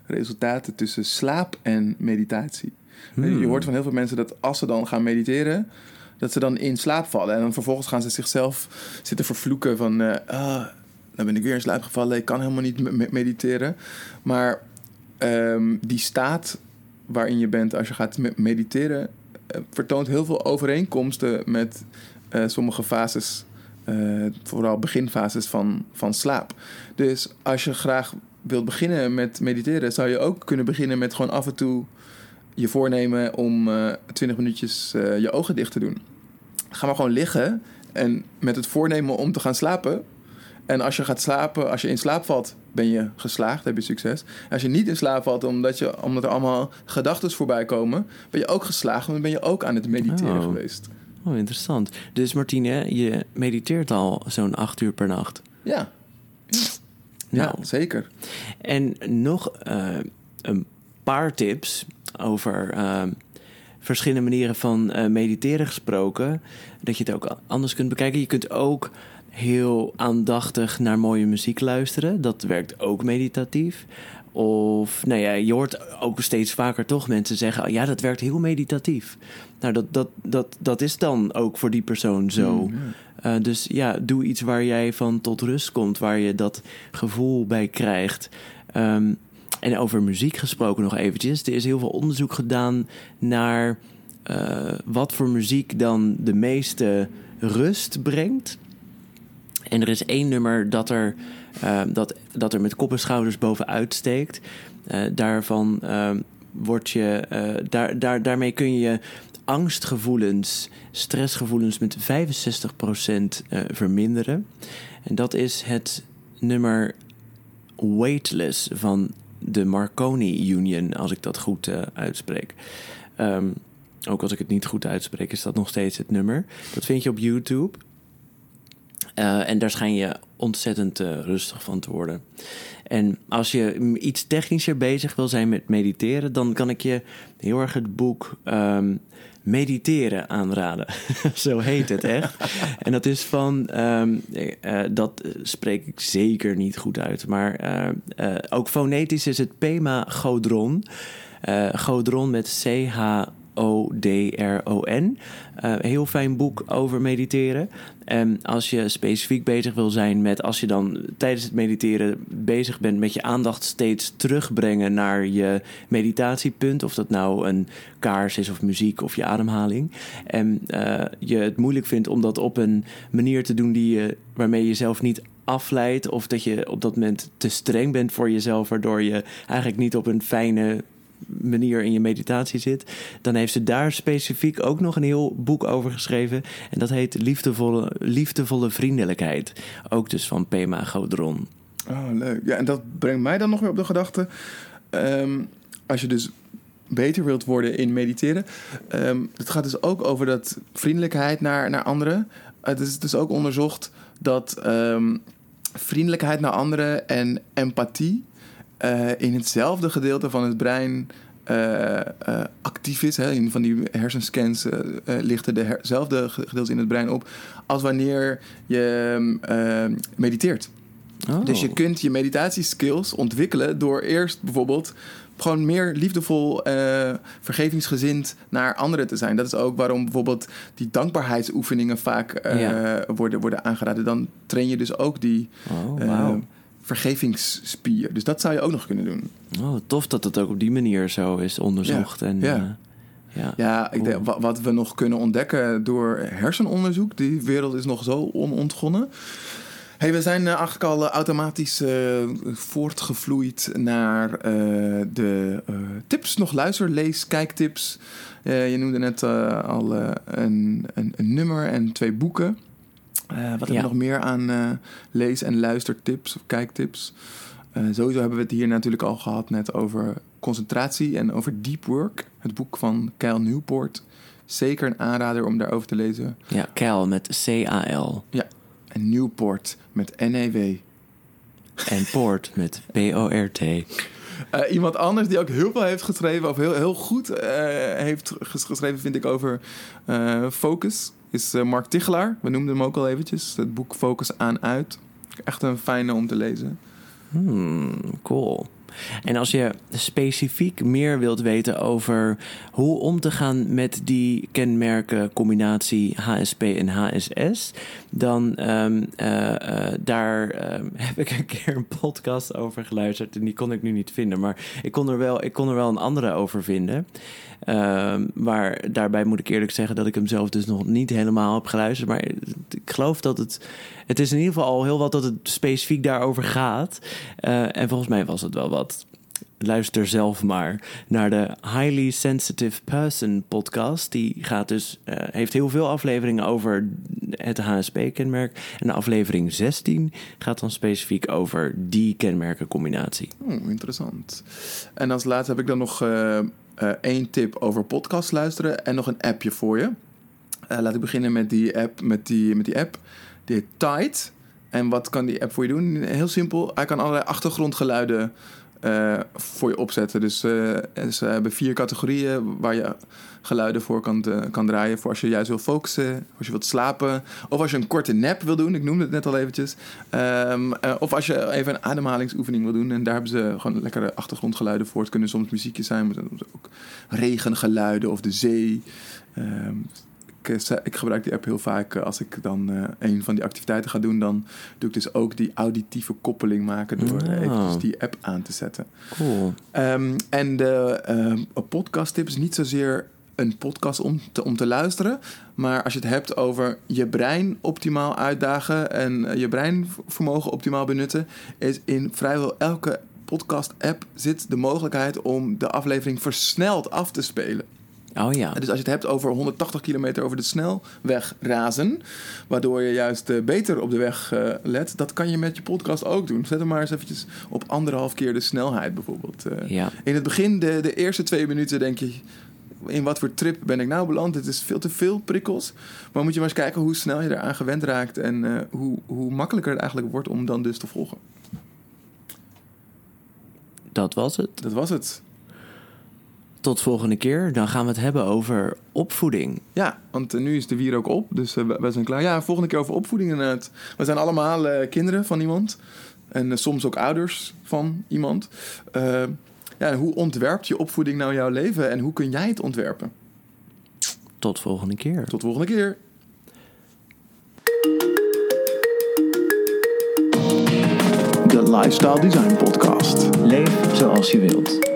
resultaten tussen slaap en meditatie. Hmm. Je hoort van heel veel mensen dat als ze dan gaan mediteren, dat ze dan in slaap vallen. En dan vervolgens gaan ze zichzelf zitten vervloeken van... eh ah, dan ben ik weer in slaap gevallen, ik kan helemaal niet me- me- mediteren. Maar ehm, die staat waarin je bent als je gaat me- mediteren... eh, vertoont heel veel overeenkomsten met eh, sommige fases... vooral beginfases van, van slaap. Dus als je graag wilt beginnen met mediteren... zou je ook kunnen beginnen met gewoon af en toe je voornemen om eh 20 minuutjes je ogen dicht te doen. Ga maar gewoon liggen en met het voornemen om te gaan slapen. En als je gaat slapen, als je in slaap valt, ben je geslaagd, heb je succes. Als je niet in slaap valt omdat, je, omdat er allemaal gedachten voorbij komen, ben je ook geslaagd, want dan ben je ook aan het mediteren Oh. geweest. Oh, interessant. Dus Martine, je mediteert al zo'n acht uur per nacht. Ja. Ja, Nou. zeker. En nog eh, een paar tips over eh, verschillende manieren van eh, mediteren gesproken. Dat je het ook anders kunt bekijken. Je kunt ook heel aandachtig naar mooie muziek luisteren. Dat werkt ook meditatief. Of, nou ja, je hoort ook steeds vaker toch mensen zeggen... "Oh ja, dat werkt heel meditatief. Nou, dat, dat, dat, dat is dan ook voor die persoon zo. Mm, ja. Uh, dus ja, doe iets waar jij van tot rust komt, waar je dat gevoel bij krijgt. Um, en over muziek gesproken nog eventjes. Er is heel veel onderzoek gedaan naar uh, wat voor muziek dan de meeste rust brengt. En er is één nummer dat er, uh, dat, dat er met kop en schouders bovenuit steekt. Uh, daarvan word je, daar, daar, daarmee kun je angstgevoelens, stressgevoelens met 65% uh, verminderen. En dat is het nummer Weightless van de Marconi Union, als ik dat goed uh, uitspreek. Um, ook als ik het niet goed uitspreek, is dat nog steeds het nummer. Dat vind je op YouTube. Uh, en daar schijn je ontzettend uh, rustig van te worden. En als je iets technischer bezig wil zijn met mediteren, dan kan ik je heel erg het boek um, Mediteren aanraden. Zo heet het echt. en dat is van, um, uh, dat spreek ik zeker niet goed uit, maar uh, ook fonetisch is het Pema Godron. Godron met C-H. Uh, heel fijn boek over mediteren. En als je specifiek bezig wil zijn met, als je dan tijdens het mediteren bezig bent met je aandacht steeds terugbrengen naar je meditatiepunt, of dat nou een kaars is of muziek of je ademhaling, en uh, je het moeilijk vindt om dat op een manier te doen die je, waarmee je jezelf niet afleidt, of dat je op dat moment te streng bent voor jezelf, waardoor je eigenlijk niet op een fijne manier in je meditatie zit, dan heeft ze daar specifiek ook nog een heel boek over geschreven. En dat heet Liefdevolle, Liefdevolle Vriendelijkheid. Ook dus van Pema Godron. Oh, leuk. Ja, en dat brengt mij dan nog weer op de gedachte. ehm, als je dus beter wilt worden in mediteren. ehm, het gaat dus ook over dat vriendelijkheid naar, naar anderen. Het is dus ook onderzocht dat ehm, vriendelijkheid naar anderen en empathie eh, in hetzelfde gedeelte van het brein eh, eh, actief is. Hè. In van die hersenscans lichten dezelfde gedeeltes in het brein op als wanneer je ehm, mediteert. Oh. Dus je kunt je meditatieskills ontwikkelen door eerst bijvoorbeeld gewoon meer liefdevol, eh, vergevingsgezind naar anderen te zijn. Dat is ook waarom bijvoorbeeld die dankbaarheidsoefeningen vaak Ja. worden, worden aangeraden. Dan train je dus ook die Oh. Vergevingsspier. Dus dat zou je ook nog kunnen doen. Oh, tof dat het ook op die manier zo is onderzocht. Ja, En, ja. eh, ja. Ja, ik denk, wa- wat we nog kunnen ontdekken door hersenonderzoek, die wereld is nog zo onontgonnen. Hey, we zijn eh, eigenlijk al eh, automatisch voortgevloeid naar de tips. Nog luister, lees, kijktips. Je noemde net al een, een, een nummer en twee boeken. Eh, wat hebben Ja. we nog meer aan eh, lees- en luistertips of kijktips? Eh, sowieso hebben we het hier natuurlijk al gehad net over concentratie en over deep work. Het boek van Kyle Newport. Zeker een aanrader om daarover te lezen. ja, Cal met C-A-L. En Newport met N-E-W. En Poort met P-O-R-T. Iemand anders die ook heel veel heeft geschreven, of heel, heel goed heeft ges- geschreven, vind ik, over focus, is eh, Mark Tichelaar. We noemden hem ook al eventjes. Het boek Focus aan uit. Echt een fijne om te lezen. Hmm, cool. En als je specifiek meer wilt weten over hoe om te gaan met die kenmerken combinatie HSP en HSS, dan ehm, eh, eh, daar ehm, heb ik een keer een podcast over geluisterd en die kon ik nu niet vinden, maar ik kon er wel, ik kon er wel een andere over vinden. Ehm, maar daarbij moet ik eerlijk zeggen dat ik hem zelf dus nog niet helemaal heb geluisterd. Maar ik geloof dat het. Het is in ieder geval al heel wat dat het specifiek daarover gaat. Eh, en volgens mij was het wel wat. Luister zelf maar naar de Highly Sensitive Person podcast. Die gaat dus, eh, heeft heel veel afleveringen over het HSP-kenmerk. En de aflevering 16 gaat dan specifiek over die kenmerkencombinatie. Hmm, interessant. En als laatste heb ik dan nog eh, eh, één tip over podcast luisteren en nog een appje voor je. Eh, laat ik beginnen met die app. Met die, met die app. Die heet Tide. En wat kan die app voor je doen? Heel simpel. Hij kan allerlei achtergrondgeluiden eh, voor je opzetten. Dus eh, ze hebben vier categorieën waar je geluiden voor kan, eh, kan draaien. Voor als je juist wil focussen, als je wilt slapen. Of als je een korte nap wil doen. Ik noemde het net al eventjes. Ehm, eh, of als je even een ademhalingsoefening wil doen. En daar hebben ze gewoon lekkere achtergrondgeluiden voor. Het kunnen soms muziekjes zijn, maar soms ook regengeluiden of de zee. Ehm, ik, eh, ik gebruik die app heel vaak eh, als ik dan eh, een van die activiteiten ga doen. Dan doe ik dus ook die auditieve koppeling maken door Oh. eventjes die app aan te zetten. Cool. Ehm, en de ehm podcast tip is niet zozeer een podcast om te, om te luisteren. Maar als je het hebt over je brein optimaal uitdagen en je breinvermogen optimaal benutten, is in vrijwel elke podcast-app zit de mogelijkheid om de aflevering versneld af te spelen. Oh ja. Dus als je het hebt over 180 kilometer over de snelweg razen, waardoor je juist eh, beter op de weg eh, let, dat kan je met je podcast ook doen. Zet hem maar eens eventjes op anderhalf keer de snelheid bijvoorbeeld. eh. Ja. In het begin, de, de eerste twee minuten, denk je, in wat voor trip ben ik nou beland? Het is veel te veel prikkels. Maar moet je maar eens kijken hoe snel je eraan gewend raakt en hoe, hoe makkelijker het eigenlijk wordt om dan dus te volgen. Dat was het. Dat was het. Tot volgende keer. Dan gaan we het hebben over opvoeding. Ja, want eh, nu is de wier ook op, dus eh, we, zijn klaar. Ja, volgende keer over opvoeding inderdaad. We zijn allemaal eh, kinderen van iemand. En soms ook ouders van iemand. Ja, hoe ontwerpt je opvoeding nou jouw leven en hoe kun jij het ontwerpen? Tot volgende keer. Tot volgende keer. De Lifestyle Design Podcast. Leef zoals je wilt.